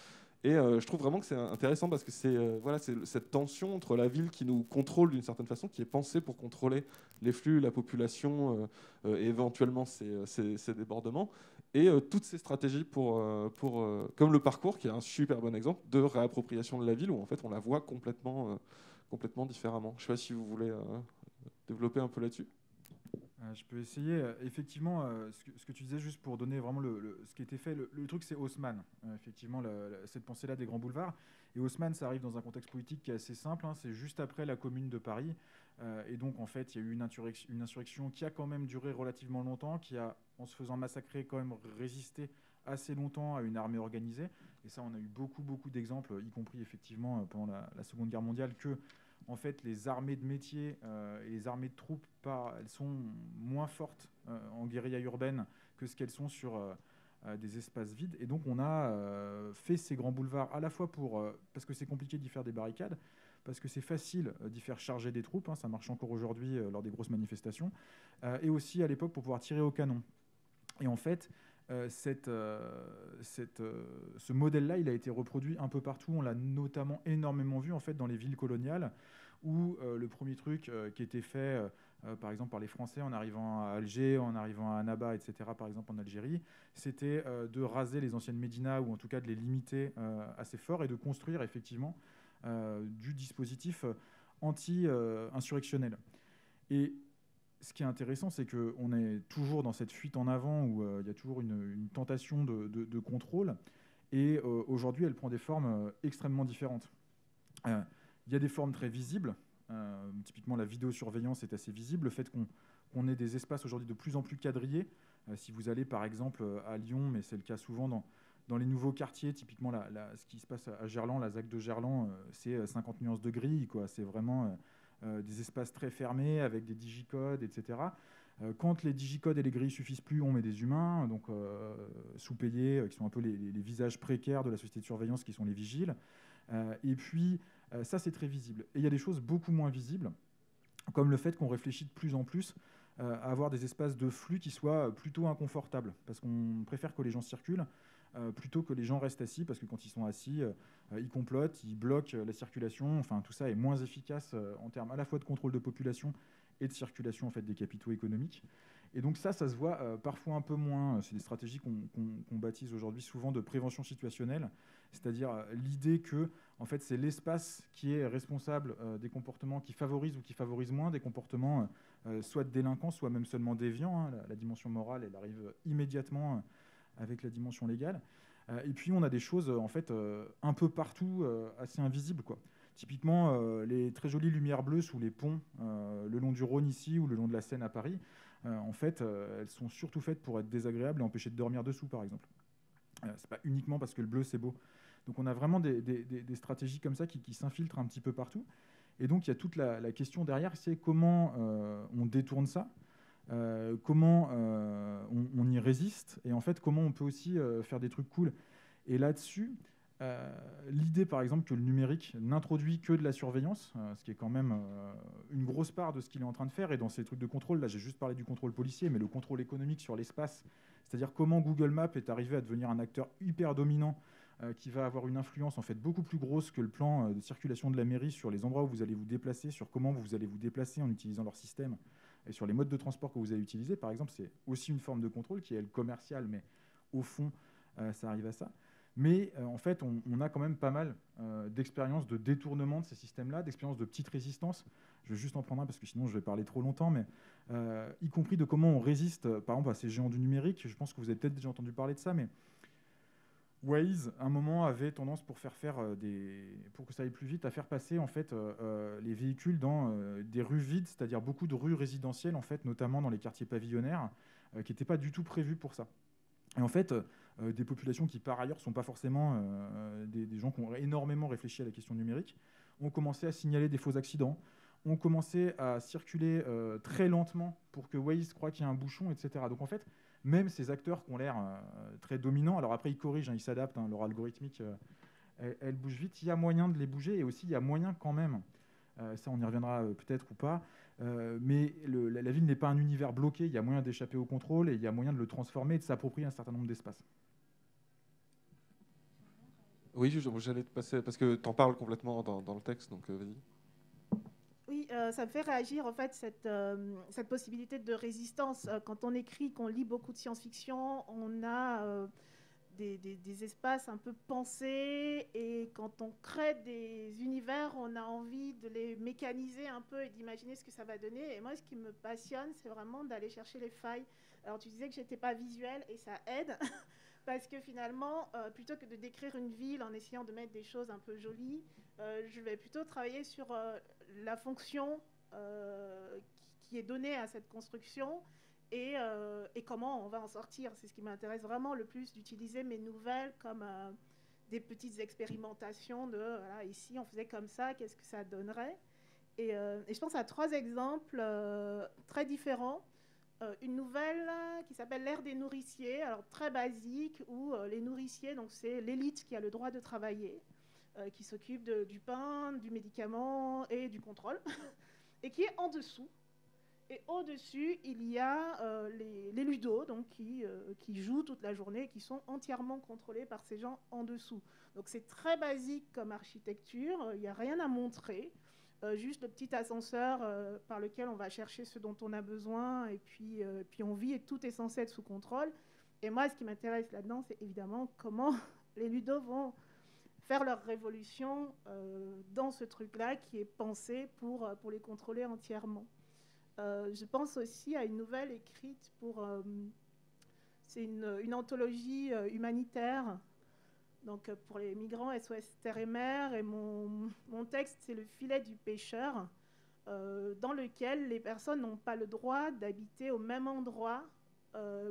Et je trouve vraiment que c'est intéressant parce que c'est voilà, c'est cette tension entre la ville qui nous contrôle d'une certaine façon, qui est pensée pour contrôler les flux, la population et éventuellement ces, ces débordements, et euh, toutes ces stratégies pour, euh, pour euh, comme le parcours, qui est un super bon exemple de réappropriation de la ville, où en fait on la voit complètement, complètement différemment. Je ne sais pas si vous voulez développer un peu là-dessus. Je peux essayer. Effectivement, ce que, tu disais, juste pour donner vraiment le, ce qui était fait, le, truc, c'est Haussmann. effectivement, cette pensée-là des grands boulevards. Et Haussmann, ça arrive dans un contexte politique qui est assez simple. Hein. c'est juste après la commune de Paris. et donc, en fait, il y a eu une une insurrection, qui a quand même duré relativement longtemps, qui a en se faisant massacrer, quand même résister assez longtemps à une armée organisée. Et ça, on a eu beaucoup, beaucoup d'exemples, y compris effectivement euh, pendant la, Seconde Guerre mondiale, que en fait, les armées de métier euh, et les armées de troupes, elles sont moins fortes euh, en guérilla urbaine que ce qu'elles sont sur des espaces vides. Et donc, on a fait ces grands boulevards à la fois pour parce que c'est compliqué d'y faire des barricades, parce que c'est facile d'y faire charger des troupes, hein, ça marche encore aujourd'hui lors des grosses manifestations, et aussi à l'époque pour pouvoir tirer au canon. Et en fait, euh, euh, euh, ce modèle-là, il a été reproduit un peu partout. On l'a notamment énormément vu en fait dans les villes coloniales, où le premier truc qui était fait, par exemple par les Français en arrivant à Alger, en arrivant à Annaba, etc., par exemple en Algérie, c'était de raser les anciennes médinas ou en tout cas de les limiter assez fort et de construire effectivement du dispositif anti-insurrectionnel. Et ce qui est intéressant, c'est qu'on est toujours dans cette fuite en avant où euh, il y a toujours une, tentation de, contrôle. Et euh, aujourd'hui, elle prend des formes euh, extrêmement différentes. Il y a des formes très visibles. typiquement, la vidéosurveillance est assez visible. Le fait qu'on ait des espaces aujourd'hui de plus en plus quadrillés. si vous allez par exemple à Lyon, mais c'est le cas souvent dans, les nouveaux quartiers, typiquement ce qui se passe à Gerland, la ZAC de Gerland, c'est 50 nuances de gris. C'est vraiment des espaces très fermés avec des digicodes, etc. Euh, quand les digicodes et les grilles suffisent plus, on met des humains, donc euh, sous-payés, qui sont un peu les, visages précaires de la société de surveillance, qui sont les vigiles. et puis, ça, c'est très visible. Et il y a des choses beaucoup moins visibles, comme le fait qu'on réfléchit de plus en plus à avoir des espaces de flux qui soient plutôt inconfortables, parce qu'on préfère que les gens circulent. Euh, plutôt que les gens restent assis, parce que quand ils sont assis, euh, ils complotent, ils bloquent la circulation. Enfin, tout ça est moins efficace euh, en termes à la fois de contrôle de population et de circulation en fait, des capitaux économiques. Et donc ça, ça se voit parfois un peu moins. C'est des stratégies qu'on baptise aujourd'hui souvent de prévention situationnelle, c'est-à-dire l'idée que en fait, c'est l'espace qui est responsable des comportements qui favorisent ou qui favorisent moins des comportements soit de délinquants, soit même seulement déviants. Hein. La, dimension morale, elle arrive immédiatement avec la dimension légale. Euh, et puis on a des choses en fait euh, un peu partout euh, assez invisibles quoi. Typiquement les très jolies lumières bleues sous les ponts le long du Rhône ici ou le long de la Seine à Paris. en fait, elles sont surtout faites pour être désagréables et empêcher de dormir dessous par exemple. c'est pas uniquement parce que le bleu c'est beau. Donc on a vraiment des, des, stratégies comme ça qui, qui s'infiltrent un petit peu partout. Et donc il y a toute la, question derrière, c'est comment on détourne ça euh, comment euh, on, y résiste et en fait comment on peut aussi euh, faire des trucs cool. Et là-dessus, l'idée, par exemple, que le numérique n'introduit que de la surveillance, ce qui est quand même une grosse part de ce qu'il est en train de faire, et dans ces trucs de contrôle, là j'ai juste parlé du contrôle policier, mais le contrôle économique sur l'espace, c'est-à-dire comment Google Maps est arrivé à devenir un acteur hyper dominant euh, qui va avoir une influence en fait beaucoup plus grosse que le plan euh, de circulation de la mairie sur les endroits où vous allez vous déplacer, sur comment vous allez vous déplacer en utilisant leur système et sur les modes de transport que vous allez utiliser. Par exemple, c'est aussi une forme de contrôle qui est le commercial, mais au fond, euh, ça arrive à ça. Mais en fait, on, a quand même pas mal d'expériences de détournement de ces systèmes-là, d'expériences de petite résistance. Je vais juste en prendre un parce que sinon je vais parler trop longtemps, mais y compris de comment on résiste, par exemple, à ces géants du numérique. Je pense que vous avez peut-être déjà entendu parler de ça, mais Waze, à un moment, avait tendance pour faire faire euh, pour que ça aille plus vite, à faire passer en fait euh, euh, les véhicules dans des rues vides, c'est-à-dire beaucoup de rues résidentielles en fait, notamment dans les quartiers pavillonnaires, qui n'étaient pas du tout prévus pour ça. Et en fait, des populations qui par ailleurs sont pas forcément des, des, gens qui ont énormément réfléchi à la question numérique, ont commencé à signaler des faux accidents, ont commencé à circuler très lentement pour que Waze croit qu'il y a un bouchon, etc. Donc en fait, même ces acteurs qui ont l'air euh, très dominants, alors après ils corrigent, hein, ils s'adaptent, hein, leur algorithmique, euh, elle, bouge vite, il y a moyen de les bouger, et aussi il y a moyen quand même, euh, ça on y reviendra peut-être ou pas, mais la, ville n'est pas un univers bloqué, il y a moyen d'échapper au contrôle, et il y a moyen de le transformer et de s'approprier un certain nombre d'espaces. Oui, j'allais te passer, parce que tu en parles complètement dans, dans le texte, donc vas-y. Euh, ça me fait réagir en fait cette, euh, cette possibilité de résistance. Euh, quand on écrit, qu'on lit beaucoup de science-fiction, on a des, des, espaces un peu pensés et quand on crée des univers, on a envie de les mécaniser un peu et d'imaginer ce que ça va donner. Et moi, ce qui me passionne, c'est vraiment d'aller chercher les failles. Alors tu disais que j'étais pas visuelle et ça aide. parce que finalement, plutôt que de décrire une ville en essayant de mettre des choses un peu jolies, je vais plutôt travailler sur la fonction euh, qui est donnée à cette construction euh, et, comment on va en sortir. C'est ce qui m'intéresse vraiment le plus d'utiliser mes nouvelles comme euh, des petites expérimentations de ici on faisait comme ça, qu'est-ce que ça donnerait? Et, je pense à trois exemples très différents. une nouvelle qui s'appelle l'ère des nourriciers, alors très basique, où les nourriciers, donc c'est l'élite qui a le droit de travailler. Euh, qui s'occupe du pain, du médicament et du contrôle, et qui est en dessous. Et au-dessus, il y a euh, les, ludos, donc qui, euh, qui jouent toute la journée, et qui sont entièrement contrôlés par ces gens en dessous. Donc c'est très basique comme architecture, il n'y a rien à montrer, juste le petit ascenseur par lequel on va chercher ce dont on a besoin, et puis, puis on vit, et tout est censé être sous contrôle. Et moi, ce qui m'intéresse là-dedans, c'est évidemment comment les ludos vont faire leur révolution euh, dans ce truc-là qui est pensé pour, euh, pour les contrôler entièrement. Euh, je pense aussi à une nouvelle écrite pour... c'est une, une, anthologie humanitaire donc pour les migrants SOS Terre et Mer. Et mon, mon texte, c'est le filet du pêcheur, dans lequel les personnes n'ont pas le droit d'habiter au même endroit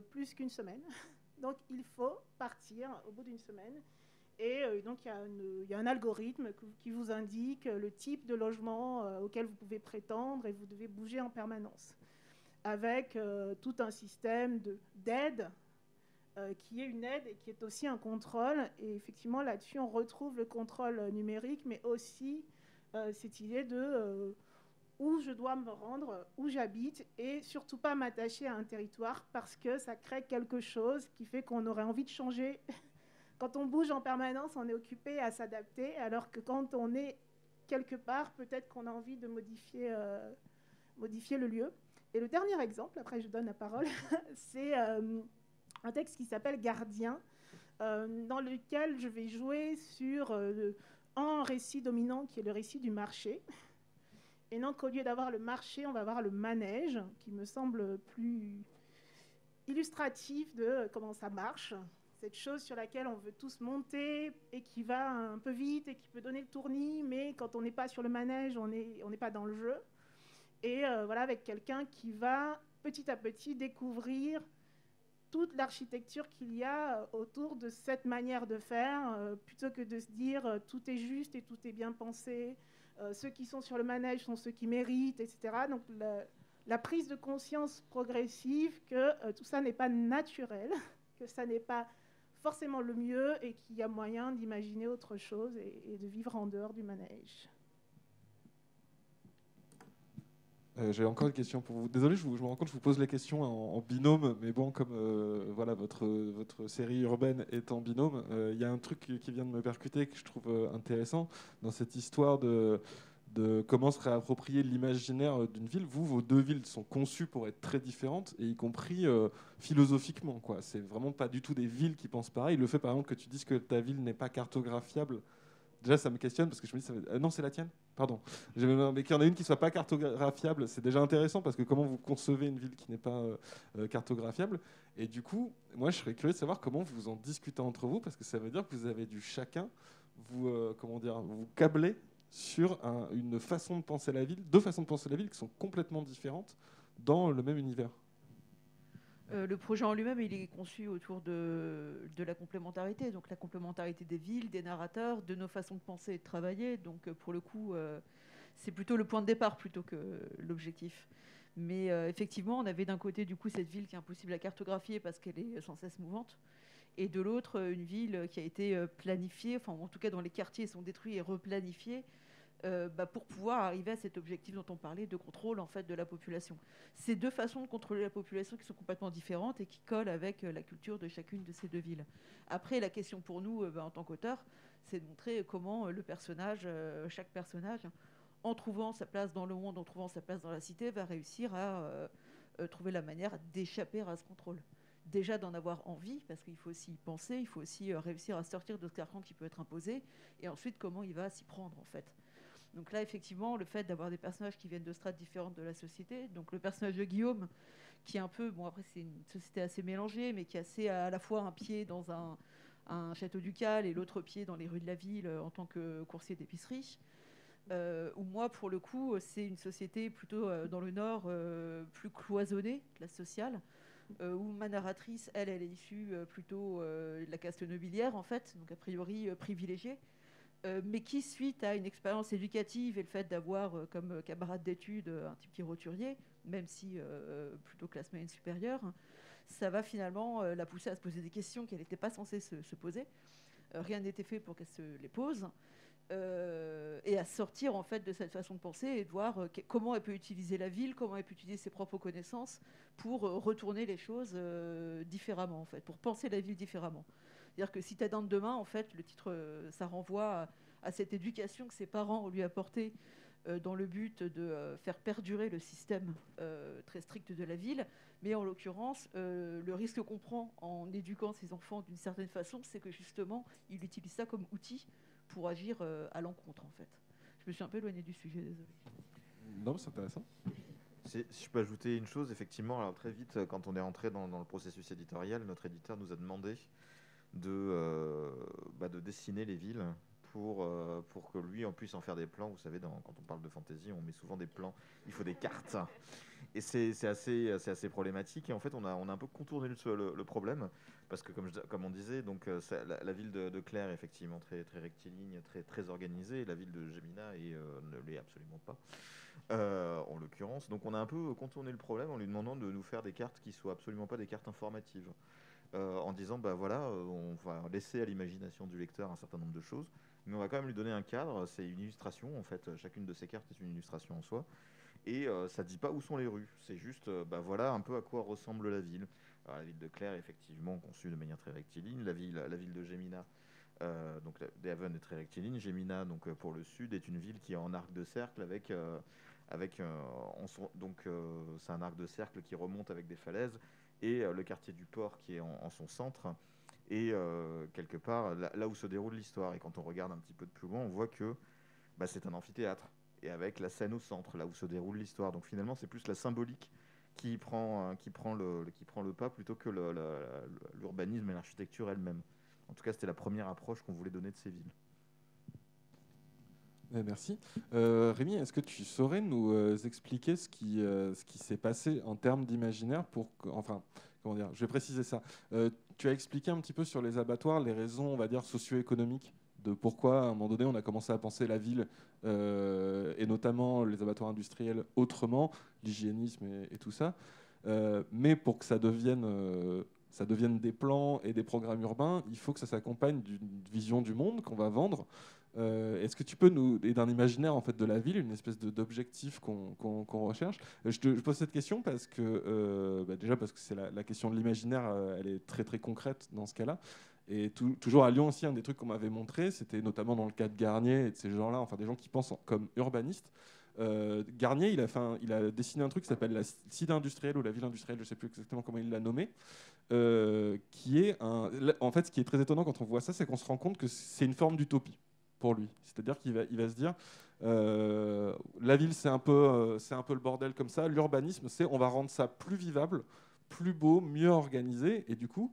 plus qu'une semaine. Donc il faut partir au bout d'une semaine. Et euh, donc, il y, a un algorithme qui vous indique le type de logement euh, auquel vous pouvez prétendre et vous devez bouger en permanence. Avec euh, tout un système d'aide qui est une aide et qui est aussi un contrôle. Et effectivement, là-dessus, on retrouve le contrôle numérique, mais aussi cette idée de où je dois me rendre, où j'habite, et surtout pas m'attacher à un territoire parce que ça crée quelque chose qui fait qu'on aurait envie de changer quand on bouge en permanence, on est occupé à s'adapter, alors que quand on est quelque part, peut-être qu'on a envie de modifier, euh, le lieu. Et le dernier exemple, après je donne la parole, c'est euh, un texte qui s'appelle Gardien, euh, dans lequel je vais jouer sur un récit dominant qui est le récit du marché. Et donc, au lieu d'avoir le marché, on va avoir le manège, qui me semble plus illustratif de comment ça marche cette chose sur laquelle on veut tous monter et qui va un peu vite et qui peut donner le tournis, mais quand on n'est pas sur le manège, on n'est pas dans le jeu. Et euh, voilà, avec quelqu'un qui va petit à petit découvrir toute l'architecture qu'il y a euh, autour de cette manière de faire, euh, plutôt que de se dire tout est juste et tout est bien pensé, ceux qui sont sur le manège sont ceux qui méritent, etc. Donc la prise de conscience progressive que tout ça n'est pas naturel, que ça n'est pas forcément le mieux et qu'il y a moyen d'imaginer autre chose et, de vivre en dehors du manège. Euh, j'ai encore une question pour vous. Désolé, je, me rends compte que je vous pose les questions en, binôme, mais bon, comme euh, voilà, votre, votre série urbaine est en binôme, euh, il y a un truc qui vient de me percuter que je trouve intéressant dans cette histoire de, de comment se réapproprier l'imaginaire d'une ville. Vous, vos deux villes sont conçues pour être très différentes, et y compris philosophiquement. Quoi. C'est vraiment pas du tout des villes qui pensent pareil. Le fait, par exemple, que tu dises que ta ville n'est pas cartographiable, déjà, ça me questionne parce que je me dis, ça... non, c'est la tienne Pardon. Mais qu'il y en a une qui soit pas cartographiable, c'est déjà intéressant parce que comment vous concevez une ville qui n'est pas euh, euh, cartographiable? Et du coup, moi, je serais curieux de savoir comment vous en discutez entre vous parce que ça veut dire que vous avez dû chacun vous, euh, comment dire, vous câbler sur une façon de penser la ville, deux façons de penser la ville qui sont complètement différentes dans le même univers. Euh, le projet en lui-même, il est conçu autour de, la complémentarité, donc la complémentarité des villes, des narrateurs, de nos façons de penser et de travailler. Donc euh, pour le coup, euh, c'est plutôt le point de départ plutôt que l'objectif. Mais effectivement, on avait d'un côté du coup cette ville qui est impossible à cartographier parce qu'elle est sans cesse mouvante, et de l'autre une ville qui a été planifiée, enfin en tout cas dont les quartiers sont détruits et replanifiés euh, bah, pour pouvoir arriver à cet objectif dont on parlait de contrôle en fait de la population. C'est deux façons de contrôler la population qui sont complètement différentes et qui collent avec euh, la culture de chacune de ces deux villes. Après, la question pour nous, euh, bah, en tant qu'auteur, c'est de montrer comment le personnage, chaque personnage, en trouvant sa place dans le monde, en trouvant sa place dans la cité, va réussir à trouver la manière d'échapper à ce contrôle déjà d'en avoir envie, parce qu'il faut aussi y penser, il faut aussi réussir à sortir de ce carcan qui peut être imposé, et ensuite comment il va s'y prendre en fait. Donc là, effectivement, le fait d'avoir des personnages qui viennent de strates différentes de la société, donc le personnage de Guillaume, qui est un peu, bon après c'est une société assez mélangée, mais qui a assez à la fois un pied dans un, château ducal et l'autre pied dans les rues de la ville euh, en tant que coursier d'épicerie. Euh, ou moi, pour le coup, c'est une société plutôt euh, dans le nord, plus cloisonnée, classe sociale, où ma narratrice, elle, elle est issue plutôt de la caste nobiliaire, en fait, donc a priori privilégiée, euh, mais qui, suite à une expérience éducative et le fait d'avoir euh, comme camarade d'études euh, un type qui est roturier, même si plutôt classe moyenne supérieure, ça va finalement la pousser à se poser des questions qu'elle n'était pas censée se, poser. rien n'était fait pour qu'elle se les pose. et à sortir en fait de cette façon de penser et de voir comment elle peut utiliser la ville, comment elle peut utiliser ses propres connaissances pour retourner les choses différemment en fait, pour penser la ville différemment. C'est-à-dire que Citadin de demain, en fait, le titre, euh, ça renvoie à, cette éducation que ses parents ont lui apportée euh, dans le but de euh, faire perdurer le système très strict de la ville. Mais en l'occurrence, le risque qu'on prend en éduquant ses enfants d'une certaine façon, c'est que justement, il utilise ça comme outil pour agir à l'encontre, en fait. Je me suis un peu éloigné du sujet, désolé. Non, c'est intéressant. Si je peux ajouter une chose, effectivement, alors très vite, quand on est entré dans, dans, le processus éditorial, notre éditeur nous a demandé de, euh, bah, de dessiner les villes pour, euh, pour que lui on puisse en faire des plans. Vous savez, quand on parle de fantasy, on met souvent des plans, il faut des cartes. Et c'est assez, assez problématique. Et en fait, on a, on a un peu contourné le, problème. Parce que, comme, comme on disait, donc, euh, la, ville de, Claire est effectivement très, très rectiligne, très, très organisée. la ville de Gemina et ne l'est absolument pas. en l'occurrence. Donc on a un peu contourné le problème en lui demandant de nous faire des cartes qui soient absolument pas des cartes informatives. Euh, en disant bah voilà, euh, on va laisser à l'imagination du lecteur un certain nombre de choses, mais on va quand même lui donner un cadre. C'est une illustration en fait. Chacune de ces cartes est une illustration en soi, et euh, ça dit pas où sont les rues. C'est juste bah voilà un peu à quoi ressemble la ville. la ville de Claire, effectivement, conçue de manière très rectiligne. La ville, de Gemina. donc Devon est très rectiligne. Gemina, donc pour le sud, est une ville qui est en arc de cercle avec avec donc c'est un arc de cercle qui remonte avec des falaises et euh, le quartier du port qui est en, son centre, et euh, quelque part là, où se déroule l'histoire. Et quand on regarde un petit peu de plus loin, on voit que bah, c'est un amphithéâtre, et avec la scène au centre, là où se déroule l'histoire. Donc finalement, c'est plus la symbolique qui prend, euh, qui prend, le, qui prend le pas plutôt que l'urbanisme et l'architecture elle-même. En tout cas, c'était la première approche qu'on voulait donner de ces villes. Eh, merci. Euh, Rémi, est-ce que tu saurais nous euh, expliquer ce qui, euh, ce qui s'est passé en termes d'imaginaire pour enfin comment dire je vais préciser ça tu as expliqué un petit peu sur les abattoirs les raisons on va dire socio-économiques de pourquoi à un moment donné on a commencé à penser la ville et notamment les abattoirs industriels autrement l'hygiénisme et, tout ça mais pour que ça devienne ça devienne des plans et des programmes urbains, il faut que ça s'accompagne d'une vision du monde qu'on va vendre. Euh, Est-ce que tu peux nous et d'un imaginaire en fait de la ville, une espèce d'objectif qu'on recherche? Euh, je, te, pose cette question parce que euh, bah, déjà parce que c'est la, question de l'imaginaire, elle est très très concrète dans ce cas-là. Et tou- toujours à Lyon aussi, un des trucs qu'on m'avait montré, c'était notamment dans le cas de Garnier et de ces gens-là, enfin des gens qui pensent en- comme urbanistes. Garnier, il a, dessiné un truc qui s'appelle la cité industrielle ou la ville industrielle, je ne sais plus exactement comment il l'a nommé, qui est un. En fait, ce qui est très étonnant quand on voit ça, c'est qu'on se rend compte que c'est une forme d'utopie lui. C'est-à-dire qu'il va, se dire, euh, la ville, c'est un peu, euh, c'est un peu le bordel comme ça. L'urbanisme, c'est on va rendre ça plus vivable, plus beau, mieux organisé, et du coup.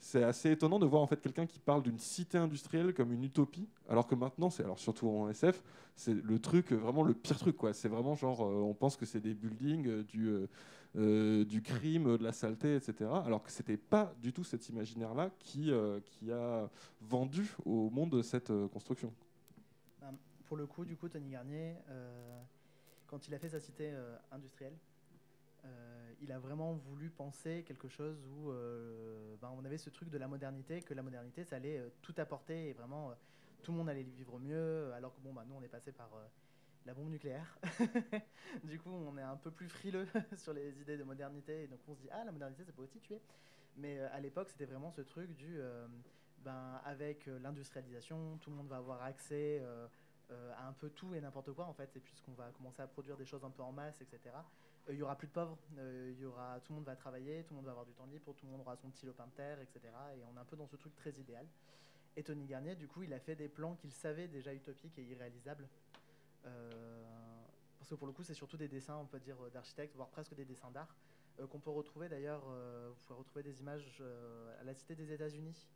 C'est assez étonnant de voir en fait quelqu'un qui parle d'une cité industrielle comme une utopie, alors que maintenant, c'est alors surtout en SF, c'est le truc vraiment le pire truc quoi. C'est vraiment genre euh, on pense que c'est des buildings, du du crime, de la saleté, etc. Alors que c'était pas du tout cet imaginaire là qui qui a vendu au monde cette construction. Pour le coup, du coup, Tony Garnier, euh, quand il a fait sa cité euh, industrielle, euh, il a vraiment voulu penser quelque chose où ben, on avait ce truc de la modernité, que la modernité, ça allait tout apporter et vraiment tout le monde allait vivre mieux, alors que bon, ben, nous, on est passé par la bombe nucléaire. du coup, on est un peu plus frileux sur les idées de modernité, et donc on se dit, ah, la modernité, ça peut aussi tuer. Mais à l'époque, c'était vraiment ce truc du, ben, avec l'industrialisation, tout le monde va avoir accès euh, euh, à un peu tout et n'importe quoi en fait, et puisqu'on va commencer à produire des choses un peu en masse, etc. euh, Il y aura plus de pauvres, euh, il y aura, tout le monde va travailler, tout le monde va avoir du temps libre, tout le monde aura son petit lopin de terre, etc. Et on est un peu dans ce truc très idéal. Et Tony Garnier, du coup, il a fait des plans qu'il savait déjà utopiques et irréalisables. Euh, parce que pour le coup, c'est surtout des dessins, on peut dire, euh, d'architectes, voire presque des dessins d'art, euh, qu'on peut retrouver d'ailleurs, euh, vous pouvez retrouver des images euh, à la Cité des États-Unis,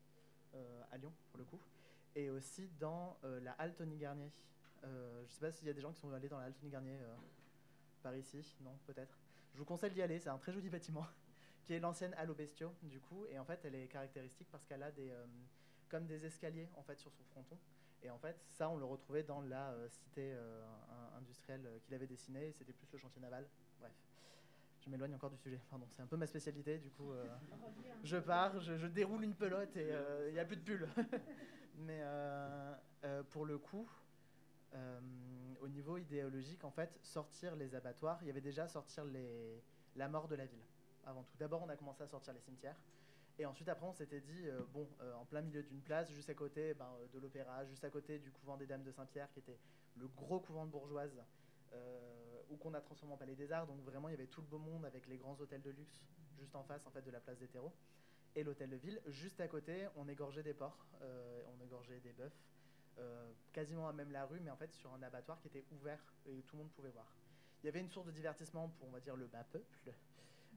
euh, à Lyon, pour le coup, et aussi dans euh, la halle Tony Garnier. Euh, je ne sais pas s'il y a des gens qui sont allés dans la halle Tony Garnier euh, par ici, non, peut-être. Je vous conseille d'y aller, c'est un très joli bâtiment, qui est l'ancienne halle aux bestiaux, du coup, et en fait, elle est caractéristique parce qu'elle a des, euh, comme des escaliers, en fait, sur son fronton. Et en fait, ça, on le retrouvait dans la euh, cité euh, in- industrielle qu'il avait dessinée, c'était plus le chantier naval. Bref, je m'éloigne encore du sujet, pardon, c'est un peu ma spécialité, du coup, je pars, je, je déroule une pelote et il n'y a plus de pull. Mais euh, euh, pour le coup, euh, au niveau idéologique, en fait, sortir les abattoirs, il y avait déjà sortir la mort de la ville, avant tout. D'abord, on a commencé à sortir les cimetières. Et ensuite, après, on s'était dit, bon, en plein milieu d'une place, juste à côté ben, de l'opéra, juste à côté du couvent des Dames de Saint-Pierre, qui était le gros couvent de bourgeoise, ou qu'on a transformé en palais des arts. Donc vraiment, il y avait tout le beau monde avec les grands hôtels de luxe, juste en face en fait, de la place des terreaux. Et l'hôtel de ville, juste à côté, on égorgeait des porcs, euh, on égorgeait des bœufs, euh, quasiment à même la rue, mais en fait sur un abattoir qui était ouvert et où tout le monde pouvait voir. Il y avait une source de divertissement pour, on va dire, le bas peuple,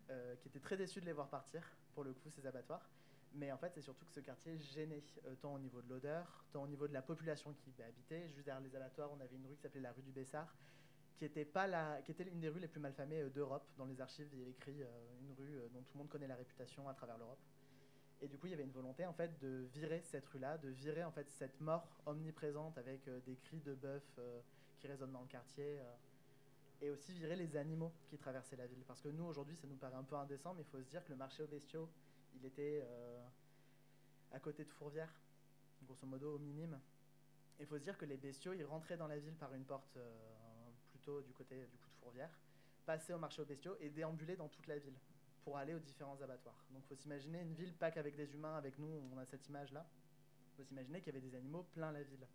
euh, qui était très déçu de les voir partir, pour le coup, ces abattoirs. Mais en fait, c'est surtout que ce quartier gênait, tant au niveau de l'odeur, tant au niveau de la population qui habitait. Juste derrière les abattoirs, on avait une rue qui s'appelait la rue du Bessard, qui était, pas la, qui était une des rues les plus malfamées d'Europe. Dans les archives, il y a écrit une rue dont tout le monde connaît la réputation à travers l'Europe. Et du coup, il y avait une volonté en fait de virer cette rue-là, de virer en fait cette mort omniprésente avec euh, des cris de bœuf euh, qui résonnent dans le quartier, euh, et aussi virer les animaux qui traversaient la ville. Parce que nous, aujourd'hui, ça nous paraît un peu indécent, mais il faut se dire que le marché aux bestiaux, il était à côté de Fourvière, grosso modo au minime. Il faut se dire que les bestiaux, ils rentraient dans la ville par une porte plutôt du côté du coup de Fourvière, passaient au marché aux bestiaux et déambulaient dans toute la ville pour aller aux différents abattoirs. Donc il faut s'imaginer une ville pas qu'avec des humains, avec nous on a cette image-là. Il faut s'imaginer qu'il y avait des animaux plein la ville.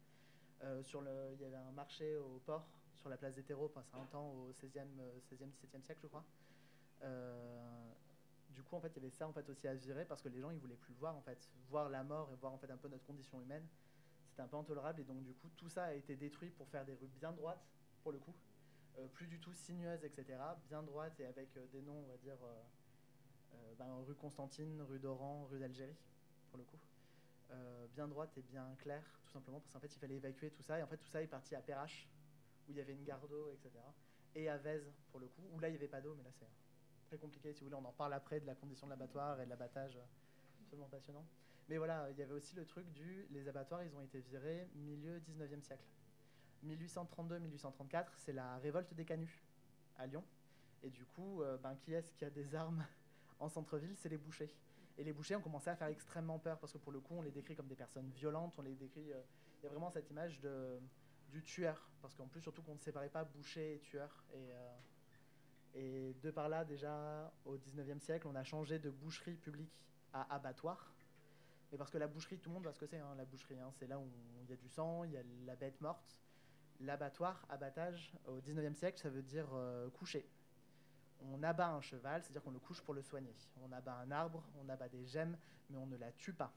Euh, sur le, il y avait un marché au port, sur la place des terreaux, passé un temps au 16e, euh, 16e 17e siècle je crois. Euh, du coup en fait il y avait ça en fait aussi à virer parce que les gens ils voulaient plus voir en fait. Voir la mort et voir en fait un peu notre condition humaine, c'était un peu intolérable et donc du coup tout ça a été détruit pour faire des rues bien droites pour le coup. Euh, plus du tout sinueuses, etc. Bien droites et avec euh, des noms, on va dire, euh, euh, ben, rue Constantine, rue d'Oran, rue d'Algérie, pour le coup. Euh, bien droite et bien claire, tout simplement, parce qu'en fait, il fallait évacuer tout ça. Et en fait, tout ça est parti à Perrache, où il y avait une gare d'eau, etc. Et à Vèze, pour le coup, où là, il n'y avait pas d'eau, mais là, c'est très compliqué. Si vous voulez, on en parle après de la condition de l'abattoir et de l'abattage. euh, Absolument passionnant. Mais voilà, il y avait aussi le truc du. Les abattoirs, ils ont été virés milieu 19e siècle. 1832-1834, c'est la révolte des canuts à Lyon. Et du coup, euh, ben, qui est-ce qui a des armes en centre-ville C'est les bouchers. Et les bouchers ont commencé à faire extrêmement peur parce que pour le coup, on les décrit comme des personnes violentes, on les décrit. euh, Il y a vraiment cette image de, du tueur, parce qu'en plus, surtout qu'on ne séparait pas boucher et tueur. Et, euh, de par là, déjà, au 19e siècle, on a changé de boucherie publique à abattoir. Mais parce que la boucherie, tout le monde voit ce que c'est, la boucherie. hein. c'est là où il y a du sang, il y a la bête morte. L'abattoir, abattage, au 19e siècle, ça veut dire euh, coucher. On abat un cheval, c'est-à-dire qu'on le couche pour le soigner. On abat un arbre, on abat des gemmes, mais on ne la tue pas.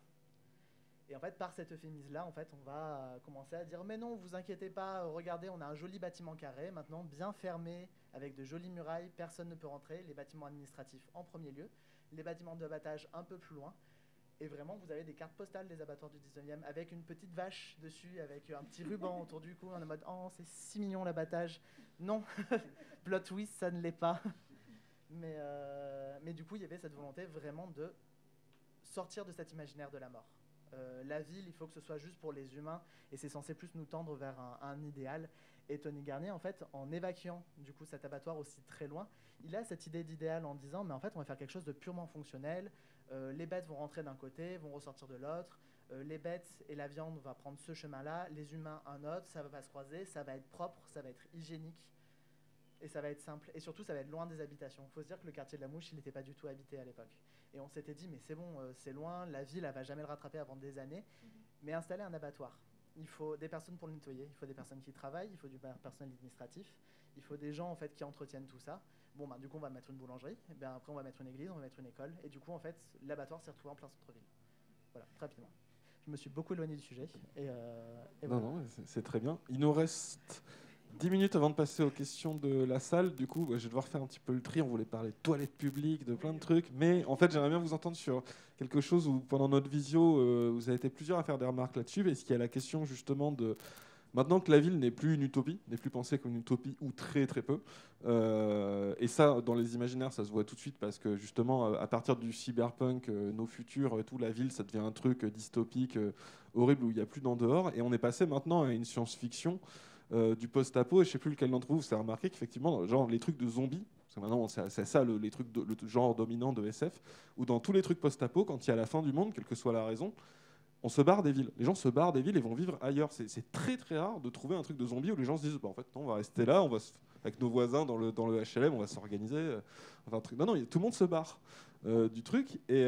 Et en fait, par cet euphémisme-là, en fait, on va euh, commencer à dire Mais non, vous inquiétez pas, euh, regardez, on a un joli bâtiment carré, maintenant bien fermé, avec de jolies murailles, personne ne peut rentrer, les bâtiments administratifs en premier lieu, les bâtiments d'abattage un peu plus loin. Et vraiment, vous avez des cartes postales des abattoirs du 19e avec une petite vache dessus, avec un petit ruban autour du cou, en mode Oh, c'est si mignon l'abattage. Non, plot twist, ça ne l'est pas. Mais, euh, mais du coup, il y avait cette volonté vraiment de sortir de cet imaginaire de la mort. Euh, la ville, il faut que ce soit juste pour les humains, et c'est censé plus nous tendre vers un, idéal. Et Tony Garnier, en fait, en évacuant du coup cet abattoir aussi très loin, il a cette idée d'idéal en disant, mais en fait, on va faire quelque chose de purement fonctionnel. Euh, les bêtes vont rentrer d'un côté, vont ressortir de l'autre. Les bêtes et la viande vont prendre ce chemin-là, les humains un autre, ça va se croiser, ça va être propre, ça va être hygiénique et ça va être simple. Et surtout, ça va être loin des habitations. Il faut se dire que le quartier de la Mouche, il n'était pas du tout habité à l'époque. Et on s'était dit, mais c'est bon, euh, c'est loin, la ville, elle va jamais le rattraper avant des années. Mais installer un abattoir, il faut des personnes pour le nettoyer, il faut des personnes qui travaillent, il faut du per- personnel administratif, il faut des gens en fait qui entretiennent tout ça. Bon, ben, du coup, on va mettre une boulangerie, et ben, après, on va mettre une église, on va mettre une école, et du coup, en fait, l'abattoir s'est retrouvé en plein centre-ville. Voilà, très rapidement. Je me suis beaucoup éloigné du sujet. Et, euh, et Non, voilà. non, c'est très bien. Il nous reste 10 minutes avant de passer aux questions de la salle. Du coup, je vais devoir faire un petit peu le tri. On voulait parler de toilettes publiques, de plein de trucs. Mais en fait, j'aimerais bien vous entendre sur quelque chose où, pendant notre visio, euh, vous avez été plusieurs à faire des remarques là-dessus. Est-ce qu'il y a la question justement de. Maintenant que la ville n'est plus une utopie, n'est plus pensée comme une utopie ou très très peu, euh, et ça dans les imaginaires ça se voit tout de suite parce que justement euh, à partir du cyberpunk, euh, nos futurs et tout, la ville ça devient un truc euh, dystopique, euh, horrible où il n'y a plus d'en dehors, et on est passé maintenant à une science-fiction euh, du post-apo, et je sais plus lequel d'entre vous avez remarqué qu'effectivement, genre les trucs de zombies, parce que maintenant c'est ça le, les trucs de- genre dominant de SF, où dans tous les trucs post-apo, quand il y a la fin du monde, quelle que soit la raison, on se barre des villes. Les gens se barrent des villes et vont vivre ailleurs. C'est très très rare de trouver un truc de zombie où les gens se disent bah, en fait non, on va rester là, on va avec nos voisins dans le, dans le HLM, on va s'organiser. euh, truc. Non, non, tout le monde se barre euh, du truc. Et,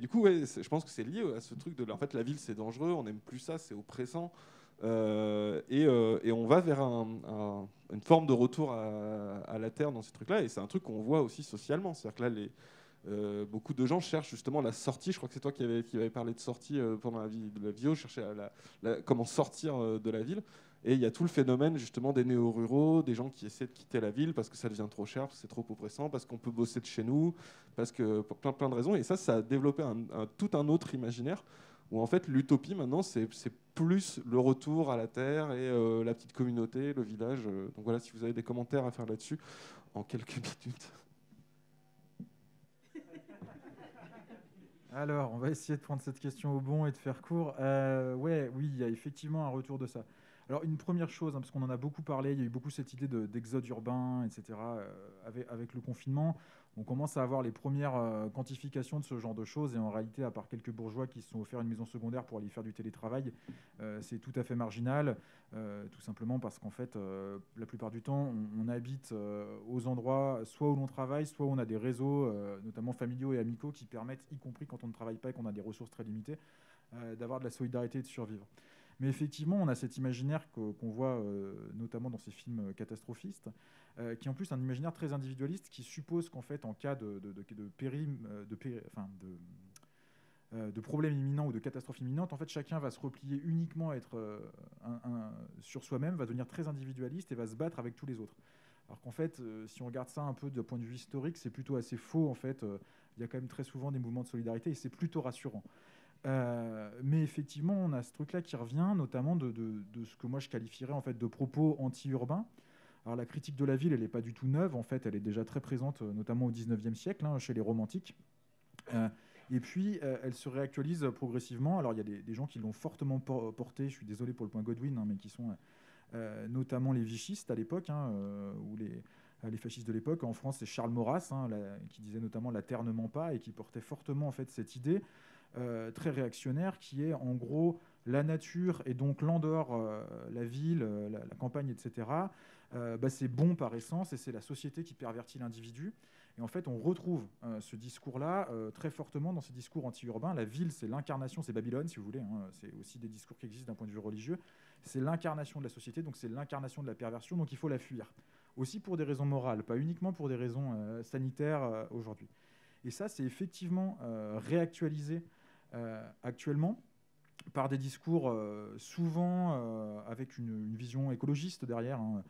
du coup, je pense que c'est lié à ce truc de. En fait, la ville, c'est dangereux, on n'aime plus ça, c'est oppressant. Euh, et, euh, et on va vers un- un- une forme de retour à, la terre dans ces trucs-là. Et c'est un truc qu'on voit aussi socialement. C'est-à-dire que là, euh, beaucoup de gens cherchent justement la sortie. Je crois que c'est toi qui avais, avait parlé de sortie pendant la, vie, de la vidéo, chercher la, comment sortir de la ville. Et il y a tout le phénomène justement des néo-ruraux, des gens qui essaient de quitter la ville parce que ça devient trop cher, parce que c'est trop oppressant, parce qu'on peut bosser de chez nous, parce que pour plein, de raisons. Et ça, ça a développé un- tout un autre imaginaire où en fait l'utopie maintenant c'est plus le retour à la terre et euh, la petite communauté, le village. euh. donc voilà, si vous avez des commentaires à faire là-dessus, en quelques minutes. Alors, on va essayer de prendre cette question au bon et de faire court. Euh, ouais, oui, il y a effectivement un retour de ça. Alors, une première chose, hein, parce qu'on en a beaucoup parlé, il y a eu beaucoup cette idée de- d'exode urbain, etc., avec le confinement. On commence à avoir les premières euh, quantifications de ce genre de choses, et en réalité, à part quelques bourgeois qui se sont offerts une maison secondaire pour aller faire du télétravail, euh, c'est tout à fait marginal, euh, tout simplement parce qu'en fait, la plupart du temps, on, on habite aux endroits soit où l'on travaille, soit où on a des réseaux, notamment familiaux et amicaux, qui permettent, y compris quand on ne travaille pas et qu'on a des ressources très limitées, d'avoir de la solidarité et de survivre. Mais effectivement, on a cet imaginaire qu'on voit euh, notamment dans ces films euh, catastrophistes, euh, qui est en plus un imaginaire très individualiste, qui suppose qu'en fait, en cas de, de, de, de périm- euh, de péri- enfin, de, euh, de problème imminent ou de catastrophe imminente, en fait, chacun va se replier uniquement à être sur soi-même, va devenir très individualiste et va se battre avec tous les autres. Alors qu'en fait, si on regarde ça un peu d'un point de vue historique, c'est plutôt assez faux. En fait, il y a quand même très souvent des mouvements de solidarité et c'est plutôt rassurant. Euh, mais effectivement, on a ce truc-là qui revient, notamment de, ce que moi je qualifierais en fait de propos anti-urbains. Alors la critique de la ville, elle n'est pas du tout neuve. En fait, elle est déjà très présente, euh, notamment au 19e siècle, hein, chez les romantiques. Euh, et puis, elle se réactualise progressivement. Alors, il y a des, gens qui l'ont fortement por- porté. Je suis désolé pour le point Godwin, hein, mais qui sont notamment les vichistes à l'époque, hein, ou les, fascistes de l'époque. En France, c'est Charles Maurras qui disait notamment la terre ne ment pas et qui portait fortement en fait cette idée très réactionnaire qui est en gros la nature et donc l'Andorre, la ville, la, campagne, etc. Bah, c'est bon par essence et c'est la société qui pervertit l'individu. Et en fait, on retrouve euh, ce discours-là euh, très fortement dans ces discours anti-urbains. La ville, c'est l'incarnation, c'est Babylone, si vous voulez. Hein. c'est aussi des discours qui existent d'un point de vue religieux. C'est l'incarnation de la société, donc c'est l'incarnation de la perversion, donc il faut la fuir. Aussi pour des raisons morales, pas uniquement pour des raisons euh, sanitaires aujourd'hui. Et ça, c'est effectivement réactualisé actuellement par des discours souvent avec une, vision écologiste derrière, hein,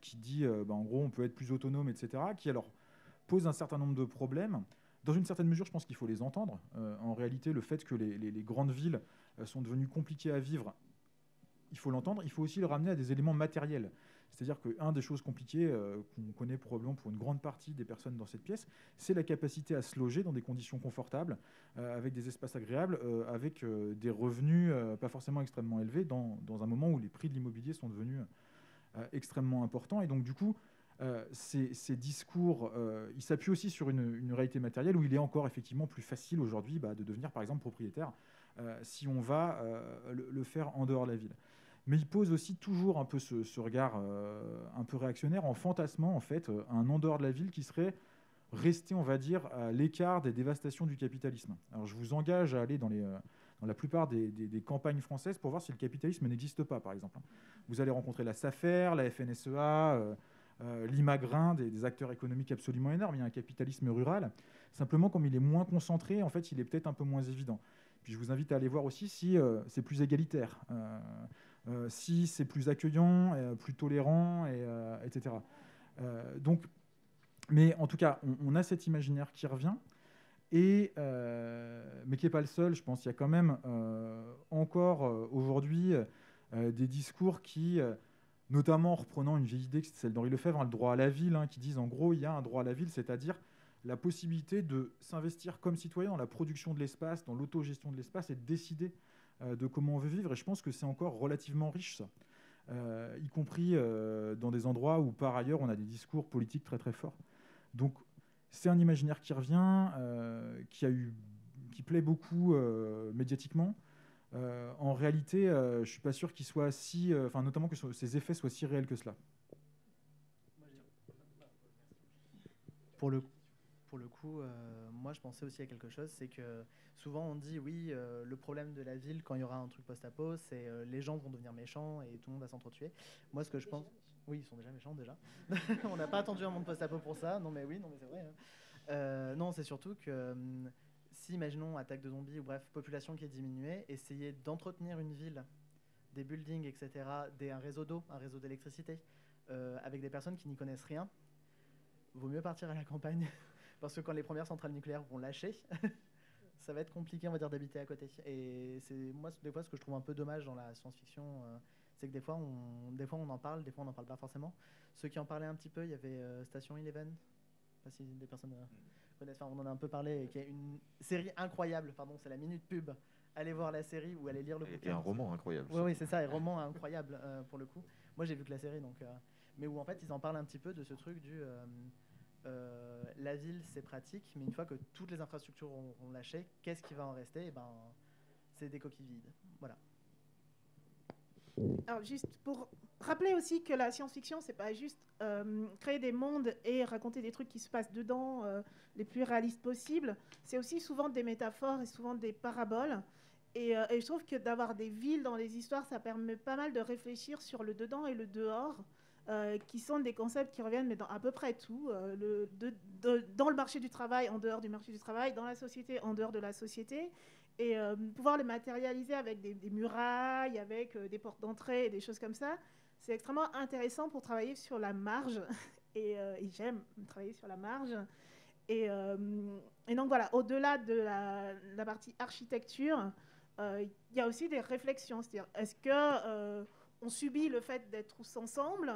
qui dit, bah, en gros, on peut être plus autonome, etc., qui alors pose un certain nombre de problèmes. Dans une certaine mesure, je pense qu'il faut les entendre. Euh, en réalité, le fait que les, grandes villes euh, sont devenues compliquées à vivre, il faut l'entendre. Il faut aussi le ramener à des éléments matériels. C'est-à-dire qu'un des choses compliquées euh, qu'on connaît probablement pour une grande partie des personnes dans cette pièce, c'est la capacité à se loger dans des conditions confortables, avec des espaces agréables, avec des revenus pas forcément extrêmement élevés, dans, un moment où les prix de l'immobilier sont devenus extrêmement importants. Et donc, du coup, euh, ces, discours, euh, ils s'appuient aussi sur une, réalité matérielle où il est encore effectivement plus facile aujourd'hui bah, de devenir par exemple propriétaire euh, si on va le, faire en dehors de la ville. Mais il pose aussi toujours un peu ce, regard un peu réactionnaire en fantasmant en fait un en dehors de la ville qui serait resté, on va dire, à l'écart des dévastations du capitalisme. Alors je vous engage à aller dans dans la plupart des, campagnes françaises pour voir si le capitalisme n'existe pas, par exemple. Vous allez rencontrer la SAFER, la FNSEA, euh, l'imagrin des, acteurs économiques absolument énormes. Il y a un capitalisme rural. Simplement, comme il est moins concentré, en fait, il est peut-être un peu moins évident. Puis je vous invite à aller voir aussi si euh, c'est plus égalitaire, euh, si c'est plus accueillant, plus tolérant, et, etc. donc, mais en tout cas, on, a cet imaginaire qui revient. Et, mais qui n'est pas le seul, je pense. Il y a quand même encore aujourd'hui des discours qui notamment en reprenant une vieille idée, celle d'Henri Lefebvre, hein, le droit à la ville, hein, qui disent en gros, il y a un droit à la ville, c'est-à-dire la possibilité de s'investir comme citoyen dans la production de l'espace, dans l'autogestion de l'espace et de décider euh, de comment on veut vivre. Et je pense que c'est encore relativement riche, ça. Euh, y compris euh, dans des endroits où, par ailleurs, on a des discours politiques très très forts. Donc, c'est un imaginaire qui revient, qui, a eu, qui plaît beaucoup médiatiquement. Euh, en réalité, euh, je ne suis pas sûr qu'il soit si, euh, enfin notamment que ces effets soient si réels que cela. Pour le, pour le coup, moi je pensais aussi à quelque chose, c'est que souvent on dit oui, le problème de la ville quand il y aura un truc post-apo, c'est les gens vont devenir méchants et tout le monde va s'entretuer. Moi ce que je pense, oui, ils sont déjà méchants déjà. on n'a pas attendu un monde post-apo pour ça. Non mais oui, non mais c'est vrai. Hein. non, c'est surtout que hum, si, imaginons, attaque de zombies ou bref, population qui est diminuée, essayer d'entretenir une ville, des buildings, etc., des, un réseau d'eau, un réseau d'électricité, euh, avec des personnes qui n'y connaissent rien, vaut mieux partir à la campagne. Parce que quand les premières centrales nucléaires vont lâcher, ça va être compliqué, on va dire, d'habiter à côté. Et c'est moi, des fois, ce que je trouve un peu dommage dans la science-fiction, euh, c'est que des fois, on, des fois, on en parle, des fois, on n'en parle pas forcément. Ceux qui en parlaient un petit peu, il y avait euh, Station Eleven. Pas si des personnes. Mm on en a un peu parlé, qui est une série incroyable, pardon, c'est la minute pub. Allez voir la série ou allez lire le bouquin. Et un roman incroyable. Oui, oui c'est ça, un roman incroyable euh, pour le coup. Moi, j'ai vu que la série, donc, euh, mais où en fait, ils en parlent un petit peu de ce truc du euh, la ville, c'est pratique, mais une fois que toutes les infrastructures ont, lâché, qu'est-ce qui va en rester? Et eh ben, c'est des coquilles vides. Voilà. Alors, juste pour rappeler aussi que la science-fiction, c'est pas juste euh, créer des mondes et raconter des trucs qui se passent dedans euh, les plus réalistes possibles. C'est aussi souvent des métaphores et souvent des paraboles. Et, euh, je trouve que d'avoir des villes dans les histoires, ça permet pas mal de réfléchir sur le dedans et le dehors, qui sont des concepts qui reviennent mais dans à peu près tout. Le, dans le marché du travail, en dehors du marché du travail, dans la société, en dehors de la société et pouvoir les matérialiser avec des, murailles, avec des portes d'entrée des choses comme ça, c'est extrêmement intéressant pour travailler sur la marge. Euh, et, j'aime travailler sur la marge. Et, euh, donc voilà, au-delà de la, partie architecture, euh, il y a aussi des réflexions. C'est-à-dire, est-ce que on subit le fait d'être tous ensemble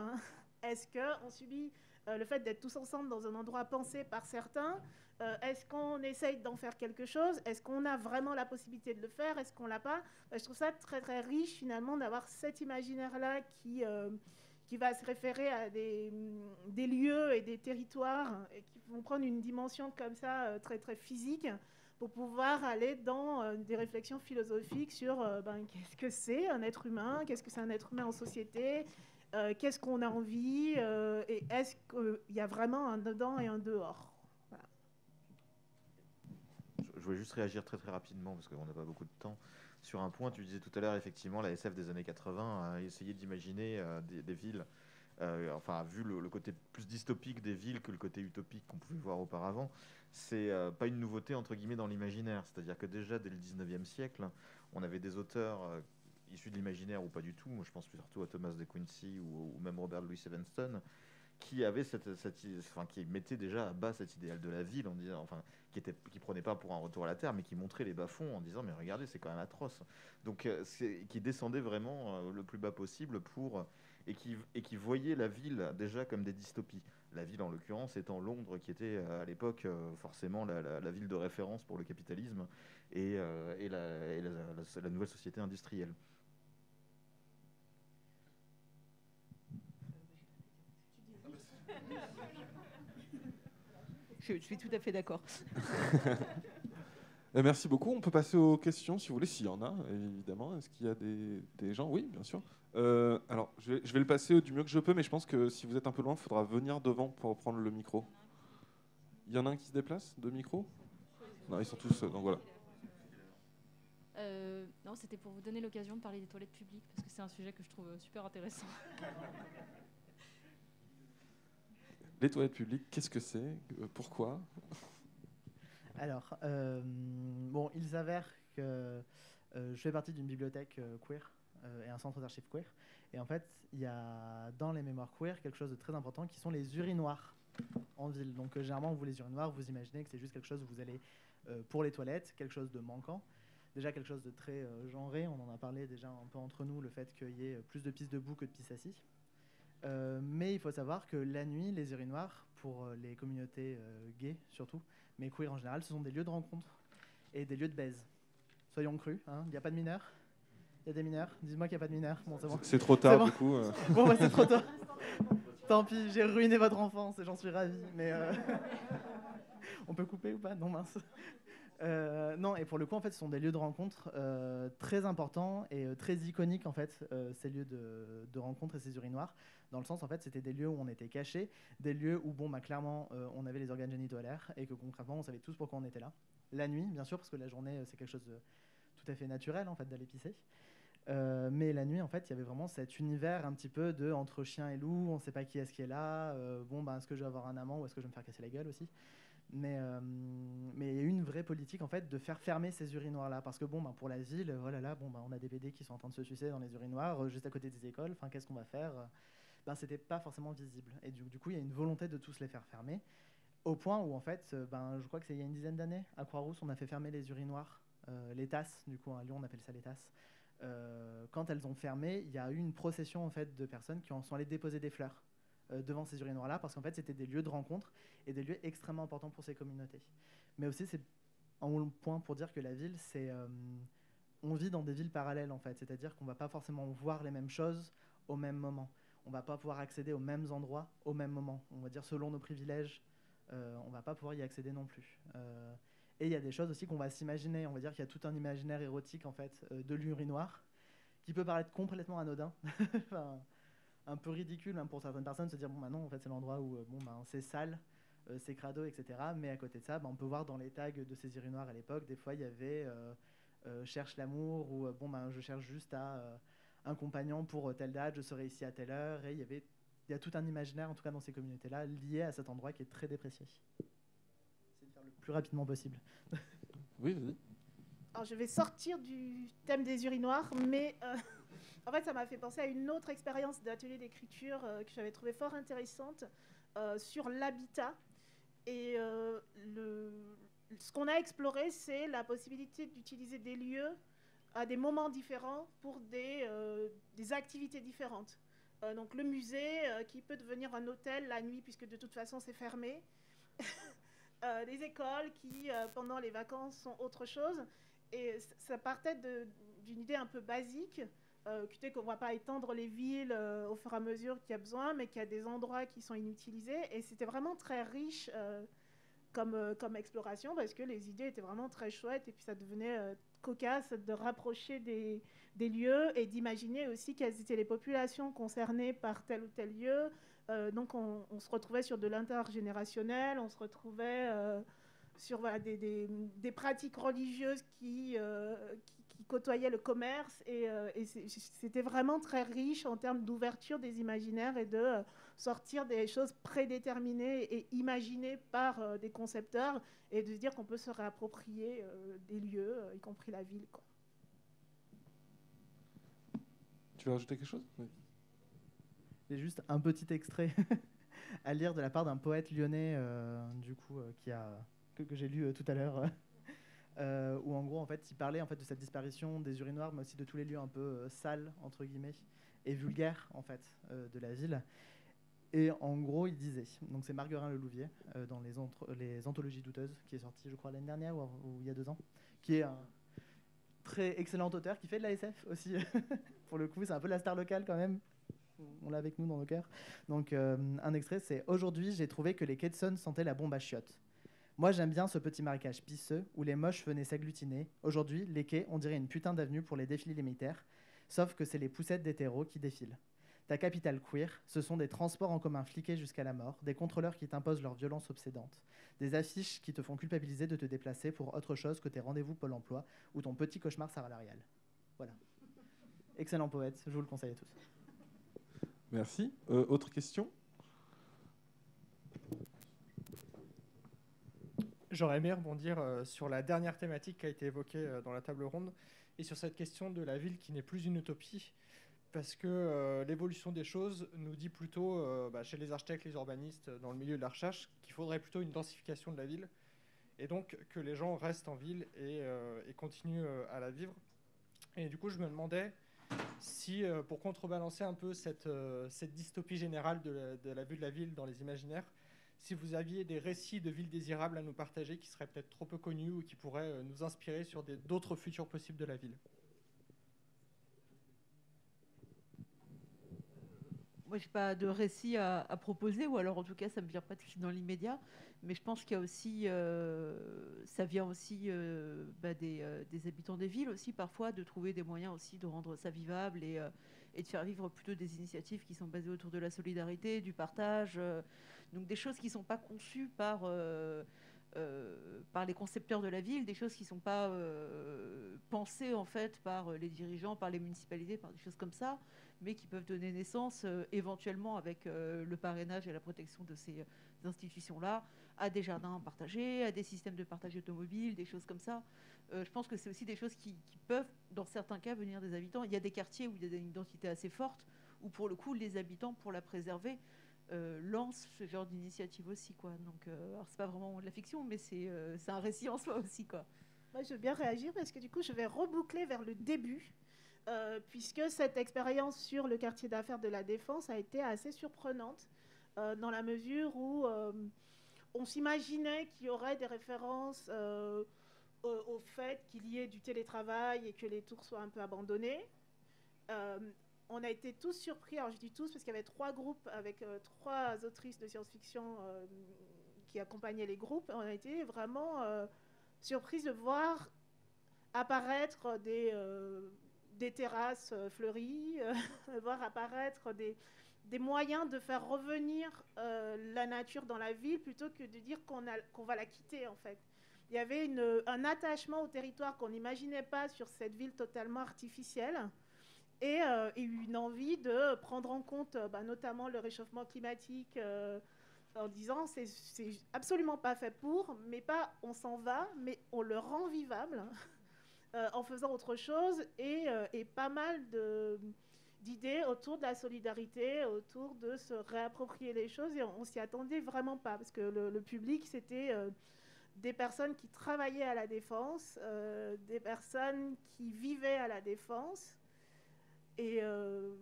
Est-ce qu'on subit le fait d'être tous ensemble dans un endroit pensé par certains euh, est-ce qu'on essaye d'en faire quelque chose? Est-ce qu'on a vraiment la possibilité de le faire? Est-ce qu'on l'a pas? Bah, Je trouve ça très très riche finalement d'avoir cet imaginaire-là qui, euh, qui va se référer à des, des, lieux et des territoires et qui vont prendre une dimension comme ça euh, très très physique pour pouvoir aller dans euh, des réflexions philosophiques sur euh, ben, qu'est-ce que c'est un être humain, qu'est-ce que c'est un être humain en société, qu'est-ce qu'on a envie et est-ce qu'il y a vraiment un dedans et un dehors? Je voulais juste réagir très très rapidement parce qu'on n'a pas beaucoup de temps sur un point. Tu disais tout à l'heure, effectivement, la SF des années 80 a essayé d'imaginer euh, des, villes, euh, enfin, vu le, côté plus dystopique des villes que le côté utopique qu'on pouvait voir auparavant. C'est euh, pas une nouveauté, entre guillemets, dans l'imaginaire. C'est-à-dire que déjà, dès le 19e siècle, on avait des auteurs issus de l'imaginaire ou pas du tout. Moi, je pense surtout à Thomas de Quincy ou, même Robert Louis Stevenson qui avait cette, enfin, qui mettait déjà à bas cet idéal de la ville en disant, enfin, qui était, qui prenait pas pour un retour à la terre, mais qui montrait les bas-fonds en disant, mais regardez, c'est quand même atroce. Donc, euh, qui descendait vraiment euh, le plus bas possible pour et qui, et qui voyait la ville déjà comme des dystopies. La ville, en l'occurrence, étant Londres, qui était euh, à l'époque forcément la, la, ville de référence pour le capitalisme et, et, la, et la nouvelle société industrielle. Je, suis tout à fait d'accord. Eh, merci beaucoup. On peut passer aux questions si vous voulez, s'il y en a, évidemment. Est-ce qu'il y a des, gens? Oui, bien sûr. Euh, alors, je vais, le passer du mieux que je peux, mais je pense que si vous êtes un peu loin, il faudra venir devant pour prendre le micro. Il y en a un qui se déplace de micro? Non, ils sont tous. Donc voilà. Euh, non, c'était pour vous donner l'occasion de parler des toilettes publiques, parce que c'est un sujet que je trouve super intéressant. Les toilettes publiques, qu'est-ce que c'est? Euh, Pourquoi? Alors, euh, bon, il s'avère que euh, je fais partie d'une bibliothèque queer et un centre d'archives queer. Et en fait, il y a dans les mémoires queer quelque chose de très important qui sont les urinoirs en ville. Donc, généralement, vous les urinoirs, vous imaginez que c'est juste quelque chose où vous allez pour les toilettes, quelque chose de manquant déjà quelque chose de très genré. On en a parlé déjà un peu entre nous, le fait qu'il y ait plus de pistes debout que de pistes assis. Euh, mais il faut savoir que la nuit, les urinoirs, pour euh, les communautés euh, gays surtout, mais queer en général, ce sont des lieux de rencontre et des lieux de baise. Soyons crus, hein. il n'y a pas de mineurs? Il y a des mineurs? Dis-moi qu'il n'y a pas de mineurs. Bon, c'est trop tard, du coup. bon, bah, c'est trop tard. Tant pis, j'ai ruiné votre enfance et j'en suis ravi. Mais on peut couper ou pas? Non, mince. Euh, non, et pour le coup, en fait, ce sont des lieux de rencontre euh, très importants et euh, très iconiques, en fait, ces lieux de, rencontre et ces urinoirs. Dans le sens, en fait, c'était des lieux où on était cachés, des lieux où, bon, bah, clairement, on avait les organes génitaux à l'air et que concrètement, on savait tous pourquoi on était là. La nuit, bien sûr, parce que la journée, c'est quelque chose de tout à fait naturel, en fait, d'aller pisser. mais la nuit, en fait, il y avait vraiment cet univers un petit peu de entre chien et loup, on ne sait pas qui est-ce qui est là, bon, bah, est-ce que je vais avoir un amant ou est-ce que je vais me faire casser la gueule aussi? Mais euh, mais il y a eu une vraie politique en fait de faire fermer ces urinoirs là parce que bon ben pour la ville voilà là bon ben on a des BD qui sont en train de se sucer dans les urinoirs euh, juste à côté des écoles. Enfin qu'est-ce qu'on va faire ben c'était pas forcément visible. Et du, coup il y a une volonté de tous les faire fermer au point où en fait euh, ben je crois que c'est il y a une dizaine d'années à Croix-Rousse on a fait fermer les urinoirs les tasses du coup à Lyon on appelle ça les tasses. Quand elles ont fermé il y a eu une procession en fait de personnes qui en sont allées déposer des fleurs. euh, devant ces urinoirs-là, parce qu'en fait, c'était des lieux de rencontre et des lieux extrêmement importants pour ces communautés. Mais aussi, c'est un point pour dire que la ville, c'est. Euh, on vit dans des villes parallèles, en fait. C'est-à-dire qu'on ne va pas forcément voir les mêmes choses au même moment. On ne va pas pouvoir accéder aux mêmes endroits au même moment. On va dire, selon nos privilèges, euh, on ne va pas pouvoir y accéder non plus. et il y a des choses aussi qu'on va s'imaginer. On va dire qu'il y a tout un imaginaire érotique, en fait, de l'urinoir, qui peut paraître complètement anodin. un peu ridicule même pour certaines personnes de se dire bon maintenant bah en fait c'est l'endroit où euh, bon ben c'est sale euh, c'est crado etc mais à côté de ça bah, on peut voir dans les tags de ces urinoirs à l'époque des fois il y avait euh, cherche l'amour ou bon ben je cherche juste à un compagnon pour telle date je serai ici à telle heure. Et il y avait il y a tout un imaginaire en tout cas dans ces communautés là lié à cet endroit qui est très déprécié. C'est de faire le plus rapidement possible. Oui vas-y. Alors je vais sortir du thème des urinoirs mais en fait, ça m'a fait penser à une autre expérience d'atelier d'écriture euh, que j'avais trouvé fort intéressante euh, sur l'habitat. Et euh, ce qu'on a exploré, c'est la possibilité d'utiliser des lieux à des moments différents pour des, activités différentes. donc le musée qui peut devenir un hôtel la nuit puisque de toute façon c'est fermé. des écoles qui pendant les vacances sont autre chose. Et ça partait d'une idée un peu basique euh, qu'on ne va pas étendre les villes euh, au fur et à mesure qu'il y a besoin, mais qu'il y a des endroits qui sont inutilisés. Et c'était vraiment très riche euh, comme, euh, comme exploration parce que les idées étaient vraiment très chouettes et puis ça devenait cocasse de rapprocher des, des lieux et d'imaginer aussi quelles étaient les populations concernées par tel ou tel lieu. Donc on, se retrouvait sur de l'intergénérationnel, on se retrouvait sur des, des- pratiques religieuses qui, qui côtoyaient le commerce et, euh, et c'était vraiment très riche en termes d'ouverture des imaginaires et de euh, sortir des choses prédéterminées et imaginées par euh, des concepteurs et de se dire qu'on peut se réapproprier euh, des lieux, euh, y compris la ville. Quoi. Tu veux rajouter quelque chose? Oui. J'ai juste un petit extrait à lire de la part d'un poète lyonnais, euh, du coup, euh, qui a, que, que j'ai lu euh, tout à l'heure, euh, où en gros, en fait, il parlait en fait de cette disparition des urinoirs, mais aussi de tous les lieux un peu euh, sales entre guillemets et vulgaires en fait euh, de la ville. Et en gros, il disait, donc c'est Marguerin Lelouvier euh, dans les, les Anthologies douteuses, qui est sorti, je crois, l'année dernière ou, il y a deux ans, qui est un très excellent auteur qui fait de la SF aussi. Pour le coup, c'est un peu la star locale quand même on l'a avec nous dans nos cœurs. Donc, un extrait, c'est Aujourd'hui, j'ai trouvé que les Saône sentaient la bombe à chiottes. Moi, j'aime bien ce petit marécage pisseux où les moches venaient s'agglutiner. Aujourd'hui, les quais, on dirait une putain d'avenue pour les défilés militaires. Sauf que c'est les poussettes d'hétéros qui défilent. Ta capitale queer, ce sont des transports en commun fliqués jusqu'à la mort, des contrôleurs qui t'imposent leur violence obsédante, des affiches qui te font culpabiliser de te déplacer pour autre chose que tes rendez-vous Pôle emploi ou ton petit cauchemar salarial. Voilà. Excellent poète, je vous le conseille à tous. Merci. Euh, autre question? J'aurais aimé rebondir euh, sur la dernière thématique qui a été évoquée euh, dans la table ronde et sur cette question de la ville qui n'est plus une utopie parce que euh, l'évolution des choses nous dit plutôt, bah, chez les architectes, les urbanistes, dans le milieu de la recherche, qu'il faudrait plutôt une densification de la ville et donc que les gens restent en ville et, continuent à la vivre. Et du coup, je me demandais si, pour contrebalancer un peu cette, dystopie générale de la vue de la ville dans les imaginaires, si vous aviez des récits de villes désirables à nous partager qui seraient peut-être trop peu connus ou qui pourraient euh, nous inspirer sur d'autres futurs possibles de la ville. Moi, j'ai pas de récit à, proposer, ou alors en tout cas, ça me vient pas dans l'immédiat. Mais je pense qu'il y a aussi, euh, ça vient aussi euh, bah, des, habitants des villes aussi parfois de trouver des moyens aussi de rendre ça vivable et, de faire vivre plutôt des initiatives qui sont basées autour de la solidarité, du partage, donc des choses qui sont pas conçues par euh, euh, par les concepteurs de la ville, des choses qui sont pas euh, pensées en fait par les dirigeants, par les municipalités, par des choses comme ça mais qui peuvent donner naissance éventuellement avec le parrainage et la protection de ces institutions-là à des jardins partagés, à des systèmes de partage automobile, des choses comme ça. Je pense que c'est aussi des choses qui, qui peuvent, dans certains cas, venir des habitants. Il y a des quartiers où il y a une identité assez forte, où pour le coup, les habitants, pour la préserver, euh, lancent ce genre d'initiative aussi. Quoi. Donc, euh, c'est pas vraiment de la fiction, mais c'est euh, c'est un récit en soi aussi. Quoi. Moi, je veux bien réagir parce que du coup, je vais reboucler vers le début, puisque cette expérience sur le quartier d'affaires de la Défense a été assez surprenante, dans la mesure où on s'imaginait qu'il y aurait des références au, fait qu'il y ait du télétravail et que les tours soient un peu abandonnées. On a été tous surpris, alors je dis tous parce qu'il y avait trois groupes avec euh, trois autrices de science-fiction euh, qui accompagnaient les groupes. On a été vraiment euh, surprise de voir apparaître des, euh, terrasses fleuries, voir apparaître des, moyens de faire revenir la nature dans la ville plutôt que de dire qu'on va la quitter en fait. Il y avait un attachement au territoire qu'on n'imaginait pas sur cette ville totalement artificielle et, euh, et une envie de prendre en compte euh, bah, notamment le réchauffement climatique euh, en disant c'est c'est absolument pas fait pour, mais pas on s'en va, mais on le rend vivable en faisant autre chose et, pas mal d'idées autour de la solidarité, autour de se réapproprier les choses et on, on s'y attendait vraiment pas parce que le, public c'était des personnes qui travaillaient à la défense, des personnes qui vivaient à la défense et euh,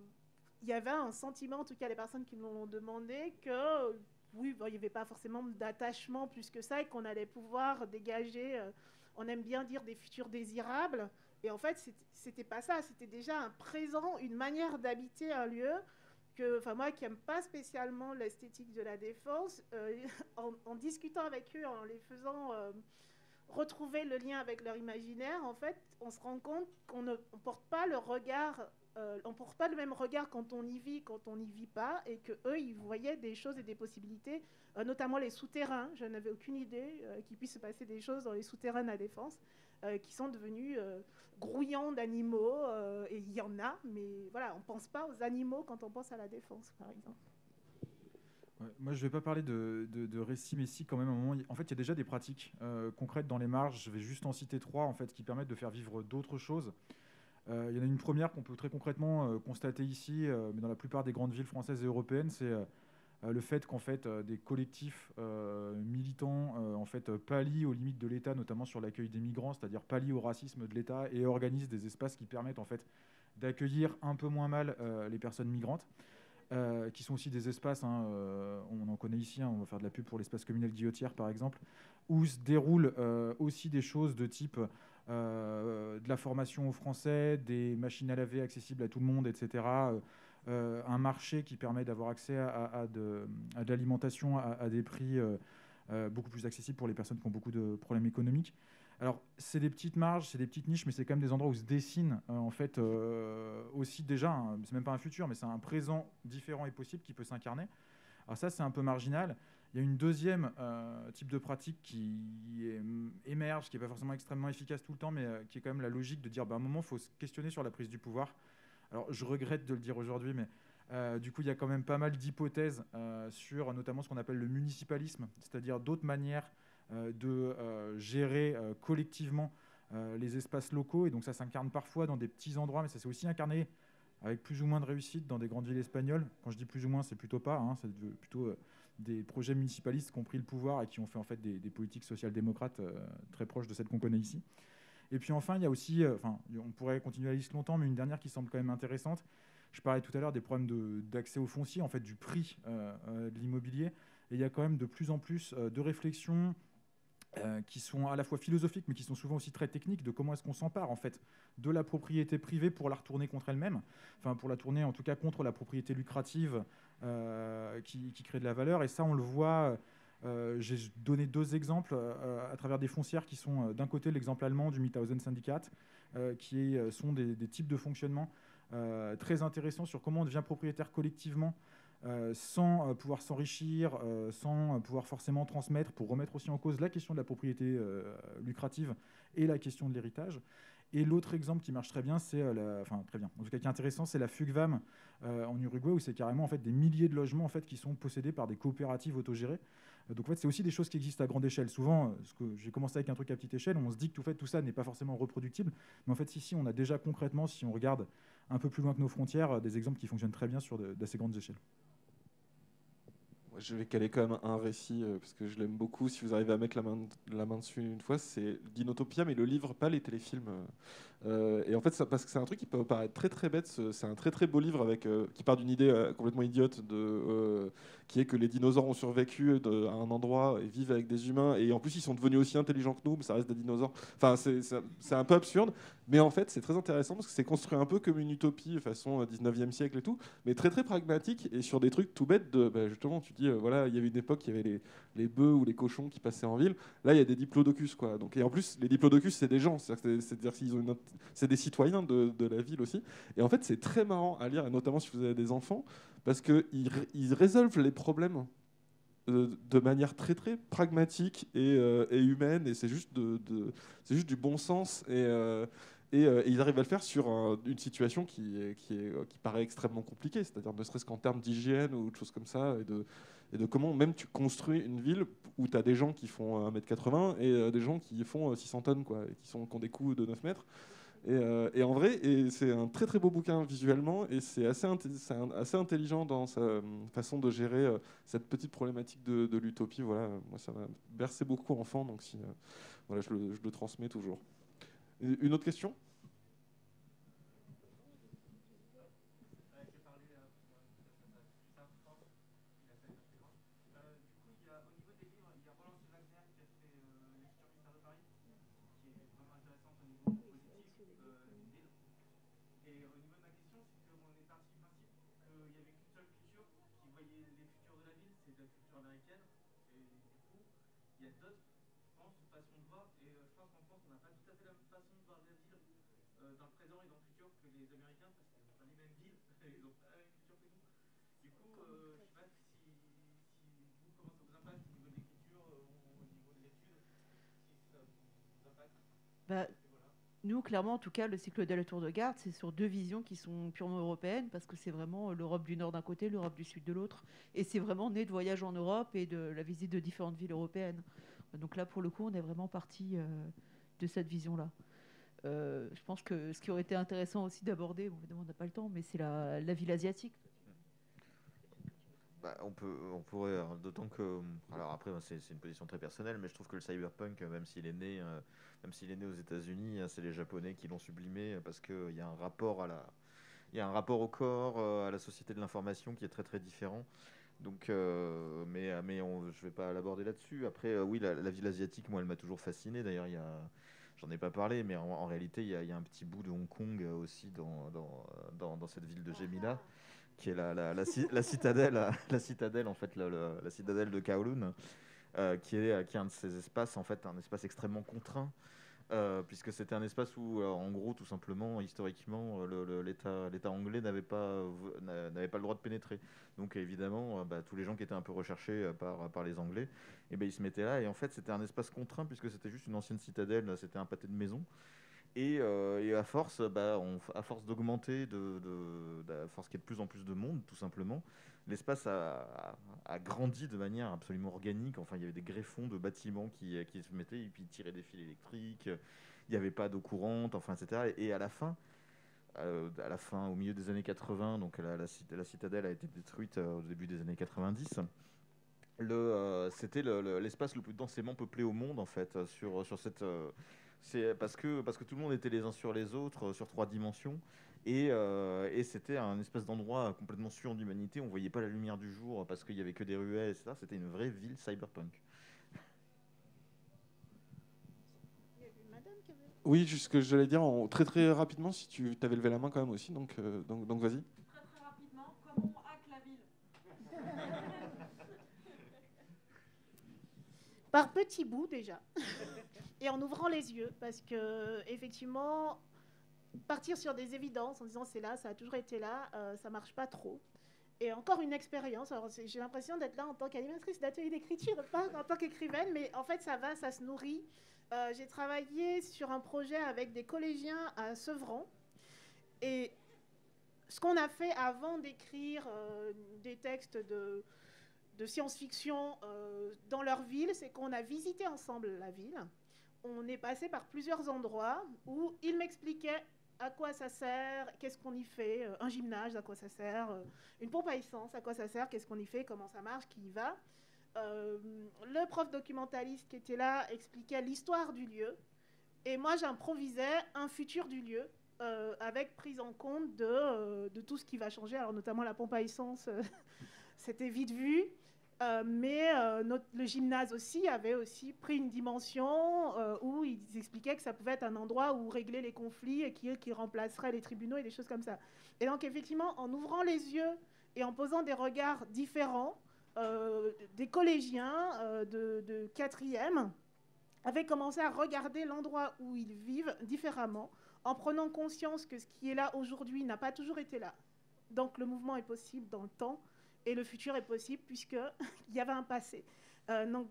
il y avait un sentiment, en tout cas les personnes qui nous l'ont demandé, que oui, il n'y avait pas forcément d'attachement plus que ça et qu'on allait pouvoir dégager, euh, on aime bien dire des futurs désirables, Et en fait, c'était pas ça, c'était déjà un présent, une manière d'habiter un lieu que, enfin moi qui n'aime pas spécialement l'esthétique de la défense, euh, en, discutant avec eux, en les faisant retrouver le lien avec leur imaginaire, en fait, on se rend compte qu'on ne porte pas le regard, euh, on porte pas le même regard quand on y vit, quand on n'y vit pas, et que eux, ils voyaient des choses et des possibilités, notamment les souterrains. Je n'avais aucune idée qu'il puisse se passer des choses dans les souterrains de la défense. Euh, qui sont devenus euh, grouillants d'animaux. Euh, et il y en a, mais voilà, on ne pense pas aux animaux quand on pense à la défense, par exemple. moi, je ne vais pas parler de, de, récits, mais si, quand même, à un moment, en fait, il y a déjà des pratiques concrètes dans les marges. Je vais juste en citer trois, en fait, qui permettent de faire vivre d'autres choses. Il y en a une première qu'on peut très concrètement constater ici, mais dans la plupart des grandes villes françaises et européennes, c'est euh, le fait qu'en fait euh, des collectifs euh, militants en fait pallient aux limites de l'État, notamment sur l'accueil des migrants, c'est-à-dire pallient au racisme de l'État et organisent des espaces qui permettent en fait d'accueillir un peu moins mal les personnes migrantes. qui sont aussi des espaces, hein, on en connaît ici, hein, on va faire de la pub pour l'espace communal Guillotière par exemple, où se déroulent aussi des choses de type de la formation aux Français, des machines à laver accessibles à tout le monde, etc. Euh, un marché qui permet d'avoir accès à, de, l'alimentation à, des prix euh, euh, beaucoup plus accessibles pour les personnes qui ont beaucoup de problèmes économiques. Alors, c'est des petites marges, c'est des petites niches, mais c'est quand même des endroits où se dessine en fait aussi déjà, c'est même pas un futur, mais c'est un présent différent et possible qui peut s'incarner. Alors ça, c'est un peu marginal. Il y a une deuxième type de pratique qui émerge, qui n'est pas forcément extrêmement efficace tout le temps, mais qui est quand même la logique de dire, bah, un moment, il faut se questionner sur la prise du pouvoir. Alors, je regrette de le dire aujourd'hui, mais euh, du coup, il y a quand même pas mal d'hypothèses euh, sur notamment ce qu'on appelle le municipalisme, c'est-à-dire d'autres manières euh, de gérer collectivement les espaces locaux. Et donc, ça s'incarne parfois dans des petits endroits, mais ça s'est aussi incarné avec plus ou moins de réussite dans des grandes villes espagnoles. Quand je dis plus ou moins, c'est plutôt pas, hein, c'est plutôt des projets municipalistes qui ont pris le pouvoir et qui ont fait en fait des, politiques social-démocrates très proches de celles qu'on connaît ici. Et puis enfin, il y a aussi, euh, enfin, on pourrait continuer la liste longtemps, mais une dernière qui semble quand même intéressante. Je parlais tout à l'heure des problèmes d'accès au foncier, en fait, du prix euh, euh, de l'immobilier. Et il y a quand même de plus en plus de réflexions qui sont à la fois philosophiques, mais qui sont souvent aussi très techniques, de comment est-ce qu'on s'empare en fait de la propriété privée pour la retourner contre elle-même, enfin pour la tourner en tout cas contre la propriété lucrative qui, qui, crée de la valeur. Et ça, on le voit euh, j'ai donné deux exemples euh, à travers des foncières qui sont euh, d'un côté l'exemple allemand du Miethausen Syndicat, qui sont des, types de fonctionnement très intéressants sur comment on devient propriétaire collectivement sans pouvoir s'enrichir, sans pouvoir forcément transmettre, pour remettre aussi en cause la question de la propriété lucrative et la question de l'héritage. Et l'autre exemple qui marche très bien, c'est enfin très bien, en tout cas qui est intéressant, c'est la FUGVAM en Uruguay où c'est carrément en fait des milliers de logements en fait qui sont possédés par des coopératives autogérées. Donc en fait, c'est aussi des choses qui existent à grande échelle. Souvent, euh, ce que j'ai commencé avec un truc à petite échelle, on se dit que tout, fait, tout ça n'est pas forcément reproductible. Mais en fait, si, on a déjà concrètement, si on regarde un peu plus loin que nos frontières, euh, des exemples qui fonctionnent très bien sur d'assez grandes échelles. Je vais caler quand même un récit, euh, parce que je l'aime beaucoup. Si vous arrivez à mettre la main, dessus une fois, c'est Dinotopia, mais le livre, pas les téléfilms. Euh, et en fait, parce que c'est un truc qui peut paraître très très bête, c'est un très très beau livre avec, euh, qui part d'une idée euh, complètement idiote, de, qui est que les dinosaures ont survécu à un endroit et vivent avec des humains, et en plus ils sont devenus aussi intelligents que nous, mais ça reste des dinosaures. Enfin, c'est un peu absurde, mais en fait c'est très intéressant parce que c'est construit un peu comme une utopie façon 19e siècle et tout, mais très très pragmatique et sur des trucs tout bêtes de, bah, justement, tu dis, voilà, il y avait une époque, il y avait les, les bœufs ou les cochons qui passaient en ville, là il y a des diplodocus, quoi. Donc, et en plus, les diplodocus, c'est des gens, c'est-à-dire qu'ils ont une c'est des citoyens de, la ville aussi. Et en fait, c'est très marrant à lire, notamment si vous avez des enfants, parce qu'ils ils résolvent les problèmes euh, de, manière très très pragmatique et, euh, humaine, et c'est juste, de, c'est juste du bon sens. Et, euh, ils arrivent à le faire sur une situation qui, qui, est, qui paraît extrêmement compliquée, c'est-à-dire ne serait-ce qu'en termes d'hygiène ou de choses comme ça, et de, et de comment même tu construis une ville où tu as des gens qui font 1m80 et des gens qui font 600 tonnes, quoi, qui, sont, qui ont des coups de 9 mètres. Euh, et, en vrai, c'est un très très beau bouquin visuellement et c'est assez, assez intelligent dans sa euh, façon de gérer euh, cette petite problématique de, l'utopie. Voilà, moi ça m'a bercé beaucoup enfant, donc voilà, je le transmets toujours. Une autre question Et au niveau de ma question, c'est qu'on est parti du principe qu'il n'y avait qu'une seule culture qui voyait les futurs de la ville, c'est la culture américaine. Et du coup, il y a d'autres, je pense, façons de voir. Et euh, je pense qu'en France, on n'a pas tout à fait la même façon de voir la ville euh, dans le présent et dans le futur que les Américains, parce qu'ils n'ont pas les mêmes villes, ils n'ont pas la même culture que nous. Du coup, euh, je sais pas si, si vous, comment ça vous impacte au niveau de l'écriture euh, ou au niveau de l'étude, si ça vous impacte. Bah, nous, clairement, en tout cas, le cycle de la Tour de Garde, c'est sur deux visions qui sont purement européennes, parce que c'est vraiment l'Europe du Nord d'un côté, l'Europe du Sud de l'autre. Et c'est vraiment né de voyages en Europe et de la visite de différentes villes européennes. Donc là, pour le coup, on est vraiment parti euh, de cette vision-là. Euh, je pense que ce qui aurait été intéressant aussi d'aborder, bon, évidemment, on n'a pas le temps, mais c'est la, ville asiatique. Bah, on, peut, on pourrait, euh, d'autant que. Alors après, c'est une position très personnelle, mais je trouve que le cyberpunk, même s'il est né, euh, même s'il est né aux États-Unis, hein, c'est les Japonais qui l'ont sublimé euh, parce qu'il y a un rapport à la, il y a un rapport au corps, à la société de l'information qui est très très différent. Donc, mais mais je vais pas l'aborder là-dessus. Après, oui, la, la ville asiatique, moi, elle m'a toujours fasciné. D'ailleurs, il y a, j'en ai pas parlé, mais en, réalité, il y, a, un petit bout de Hong Kong aussi dans cette ville de Gemila qui est la, la, la, ci- la citadelle, la citadelle en fait, la citadelle de Kowloon, euh, qui est qui est un de ces espaces en fait, un espace extrêmement contraint, euh, puisque c'était un espace où, euh, en gros, tout simplement, historiquement, euh, l'État anglais n'avait pas pas le droit de pénétrer. Donc évidemment, bah, tous les gens qui étaient un peu recherchés par par les Anglais, et ben ils se mettaient là. Et en fait, c'était un espace contraint puisque c'était juste une ancienne citadelle, c'était un pâté de maison. Et, et à force, bah, à force d'augmenter, de, à force qu'il y ait de plus en plus de monde, tout simplement, l'espace a, grandi de manière absolument organique. Enfin, il y avait des greffons de bâtiments qui, qui se mettaient et puis ils tiraient des fils électriques. Il n'y avait pas d'eau courante, enfin, etc. Et, à la fin, euh, à la fin, au milieu des années 80, donc la, la cit- la citadelle a été détruite euh, au début des années 90. Le, euh, c'était le- le- l'espace le plus densément peuplé au monde en fait euh, sur, sur cette euh, parce que parce que tout le monde était les uns sur les autres euh, sur trois dimensions et, euh, et c'était un espèce d'endroit complètement suant d'humanité on voyait pas la lumière du jour parce qu'il y avait que des ruelles etc c'était une vraie ville cyberpunk. Il y avait une madame qui avait- Oui, juste ce que j'allais dire très très rapidement, si tu avais levé la main quand même aussi, donc, euh, donc, donc vas-y. Très très rapidement, comment on hack la ville? Par petits bouts déjà, et en ouvrant les yeux, parce que effectivement, partir sur des évidences en disant c'est là, ça a toujours été là, euh, ça marche pas trop. Et encore une expérience. J'ai l'impression d'être là en tant qu'animatrice d'atelier d'écriture, pas en tant qu'écrivaine, mais en fait ça va, ça se nourrit. Euh, j'ai travaillé sur un projet avec des collégiens à Sevran, et ce qu'on a fait avant d'écrire euh, des textes de de science-fiction euh, dans leur ville, c'est qu'on a visité ensemble la ville. On est passé par plusieurs endroits où ils m'expliquaient à quoi ça sert, qu'est-ce qu'on y fait, euh, un gymnase, à quoi ça sert, euh, une pompe à essence, à quoi ça sert, qu'est-ce qu'on y fait, comment ça marche, qui y va? Euh, le prof documentaliste qui était là expliquait l'histoire du lieu. Et moi, j'improvisais un futur du lieu avec prise en compte de, de tout ce qui va changer, alors notamment la pompe à essence. C'était vite vu. Euh, mais euh, le gymnase aussi avait aussi pris une dimension euh, où ils expliquaient que ça pouvait être un endroit où régler les conflits et qui, remplacerait les tribunaux et des choses comme ça. Et donc effectivement, en ouvrant les yeux et en posant des regards différents, des collégiens de, de quatrième avaient commencé à regarder l'endroit où ils vivent différemment, en prenant conscience que ce qui est là aujourd'hui n'a pas toujours été là. Donc le mouvement est possible dans le temps et le futur est possible puisqu'il y avait un passé. Euh, donc,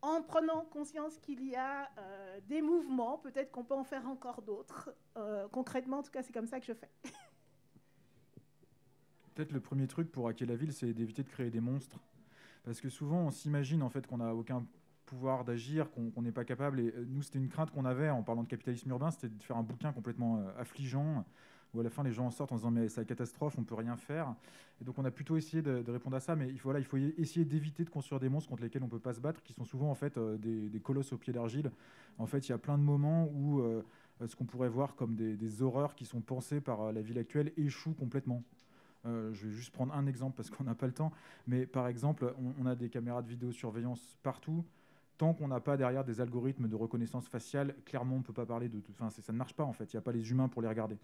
en prenant conscience qu'il y a euh, des mouvements, peut-être qu'on peut en faire encore d'autres. Euh, concrètement, en tout cas, c'est comme ça que je fais. Peut-être le premier truc pour hacker la ville, c'est d'éviter de créer des monstres. Parce que souvent, on s'imagine en fait qu'on n'a aucun pouvoir d'agir, qu'on n'est pas capable. Et nous, c'était une crainte qu'on avait en parlant de capitalisme urbain, c'était de faire un bouquin complètement affligeant, où à la fin les gens en sortent en disant mais c'est la catastrophe, on peut rien faire. Et donc on a plutôt essayé de, répondre à ça, mais il faut, voilà, il faut essayer d'éviter de construire des monstres contre lesquels on peut pas se battre, qui sont souvent en fait euh, des, colosses au pied d'argile. En fait, il y a plein de moments où euh, euh, ce qu'on pourrait voir comme des, horreurs qui sont pensées par la ville actuelle échouent complètement. Je vais juste prendre un exemple parce qu'on n'a pas le temps. Mais par exemple, on, on a des caméras de vidéosurveillance partout. tant qu'on n'a pas derrière des algorithmes de reconnaissance faciale, clairement, on ne peut pas parler de. Enfin, ça ne marche pas en fait. Il n'y a pas les humains pour les regarder.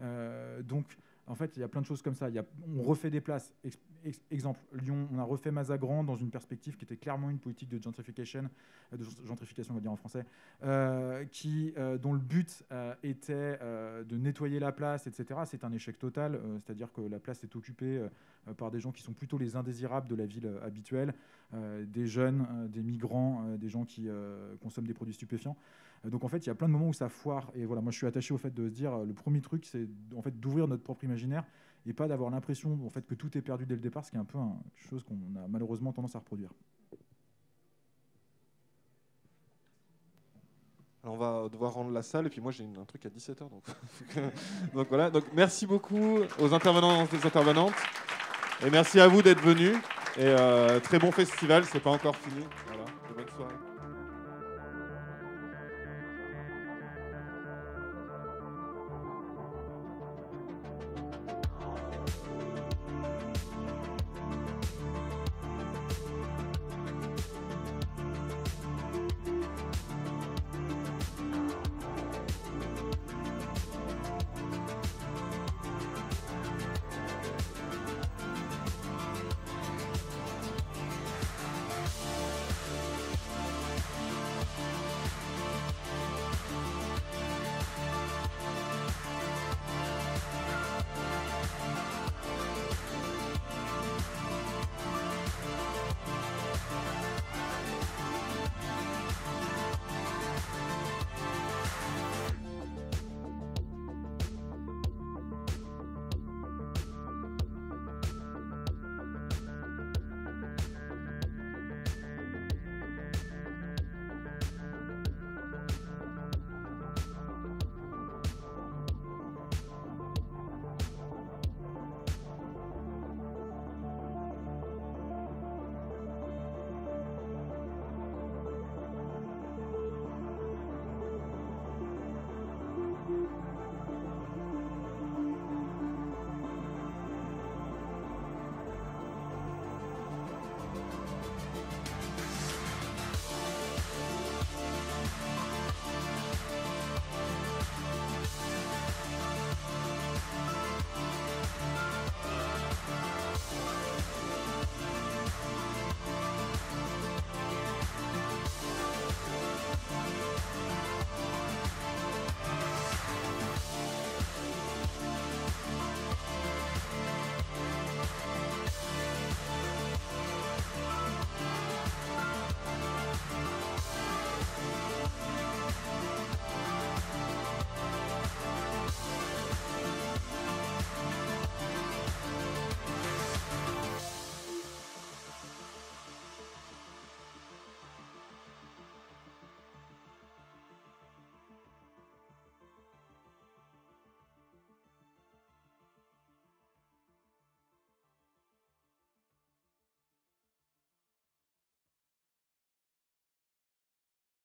Euh, donc, en fait, il y a plein de choses comme ça. Il y a- on refait des places. Ex- ex- exemple, Lyon, on a refait Mazagran dans une perspective qui était clairement une politique de gentrification, euh, de gentrification, on va dire en français, euh, qui, dont le but était de nettoyer la place, etc. C'est un échec total. C'est-à-dire que la place est occupée par des gens qui sont plutôt les indésirables de la ville habituelle, des jeunes, des migrants, des gens qui consomment des produits stupéfiants. Donc en fait, il y a plein de moments où ça foire. Et voilà, moi je suis attaché au fait de se dire, le premier truc, c'est en fait d'ouvrir notre propre imaginaire et pas d'avoir l'impression en fait que tout est perdu dès le départ, ce qui est un peu un- quelque chose qu'on a malheureusement tendance à reproduire. On va devoir rendre la salle. Et puis moi j'ai une- un truc à 17h donc, donc voilà. Donc merci beaucoup aux intervenants et aux intervenantes. Et merci à vous d'être venus. Et euh, très bon festival. C'est pas encore fini. Voilà. De bonnes soirées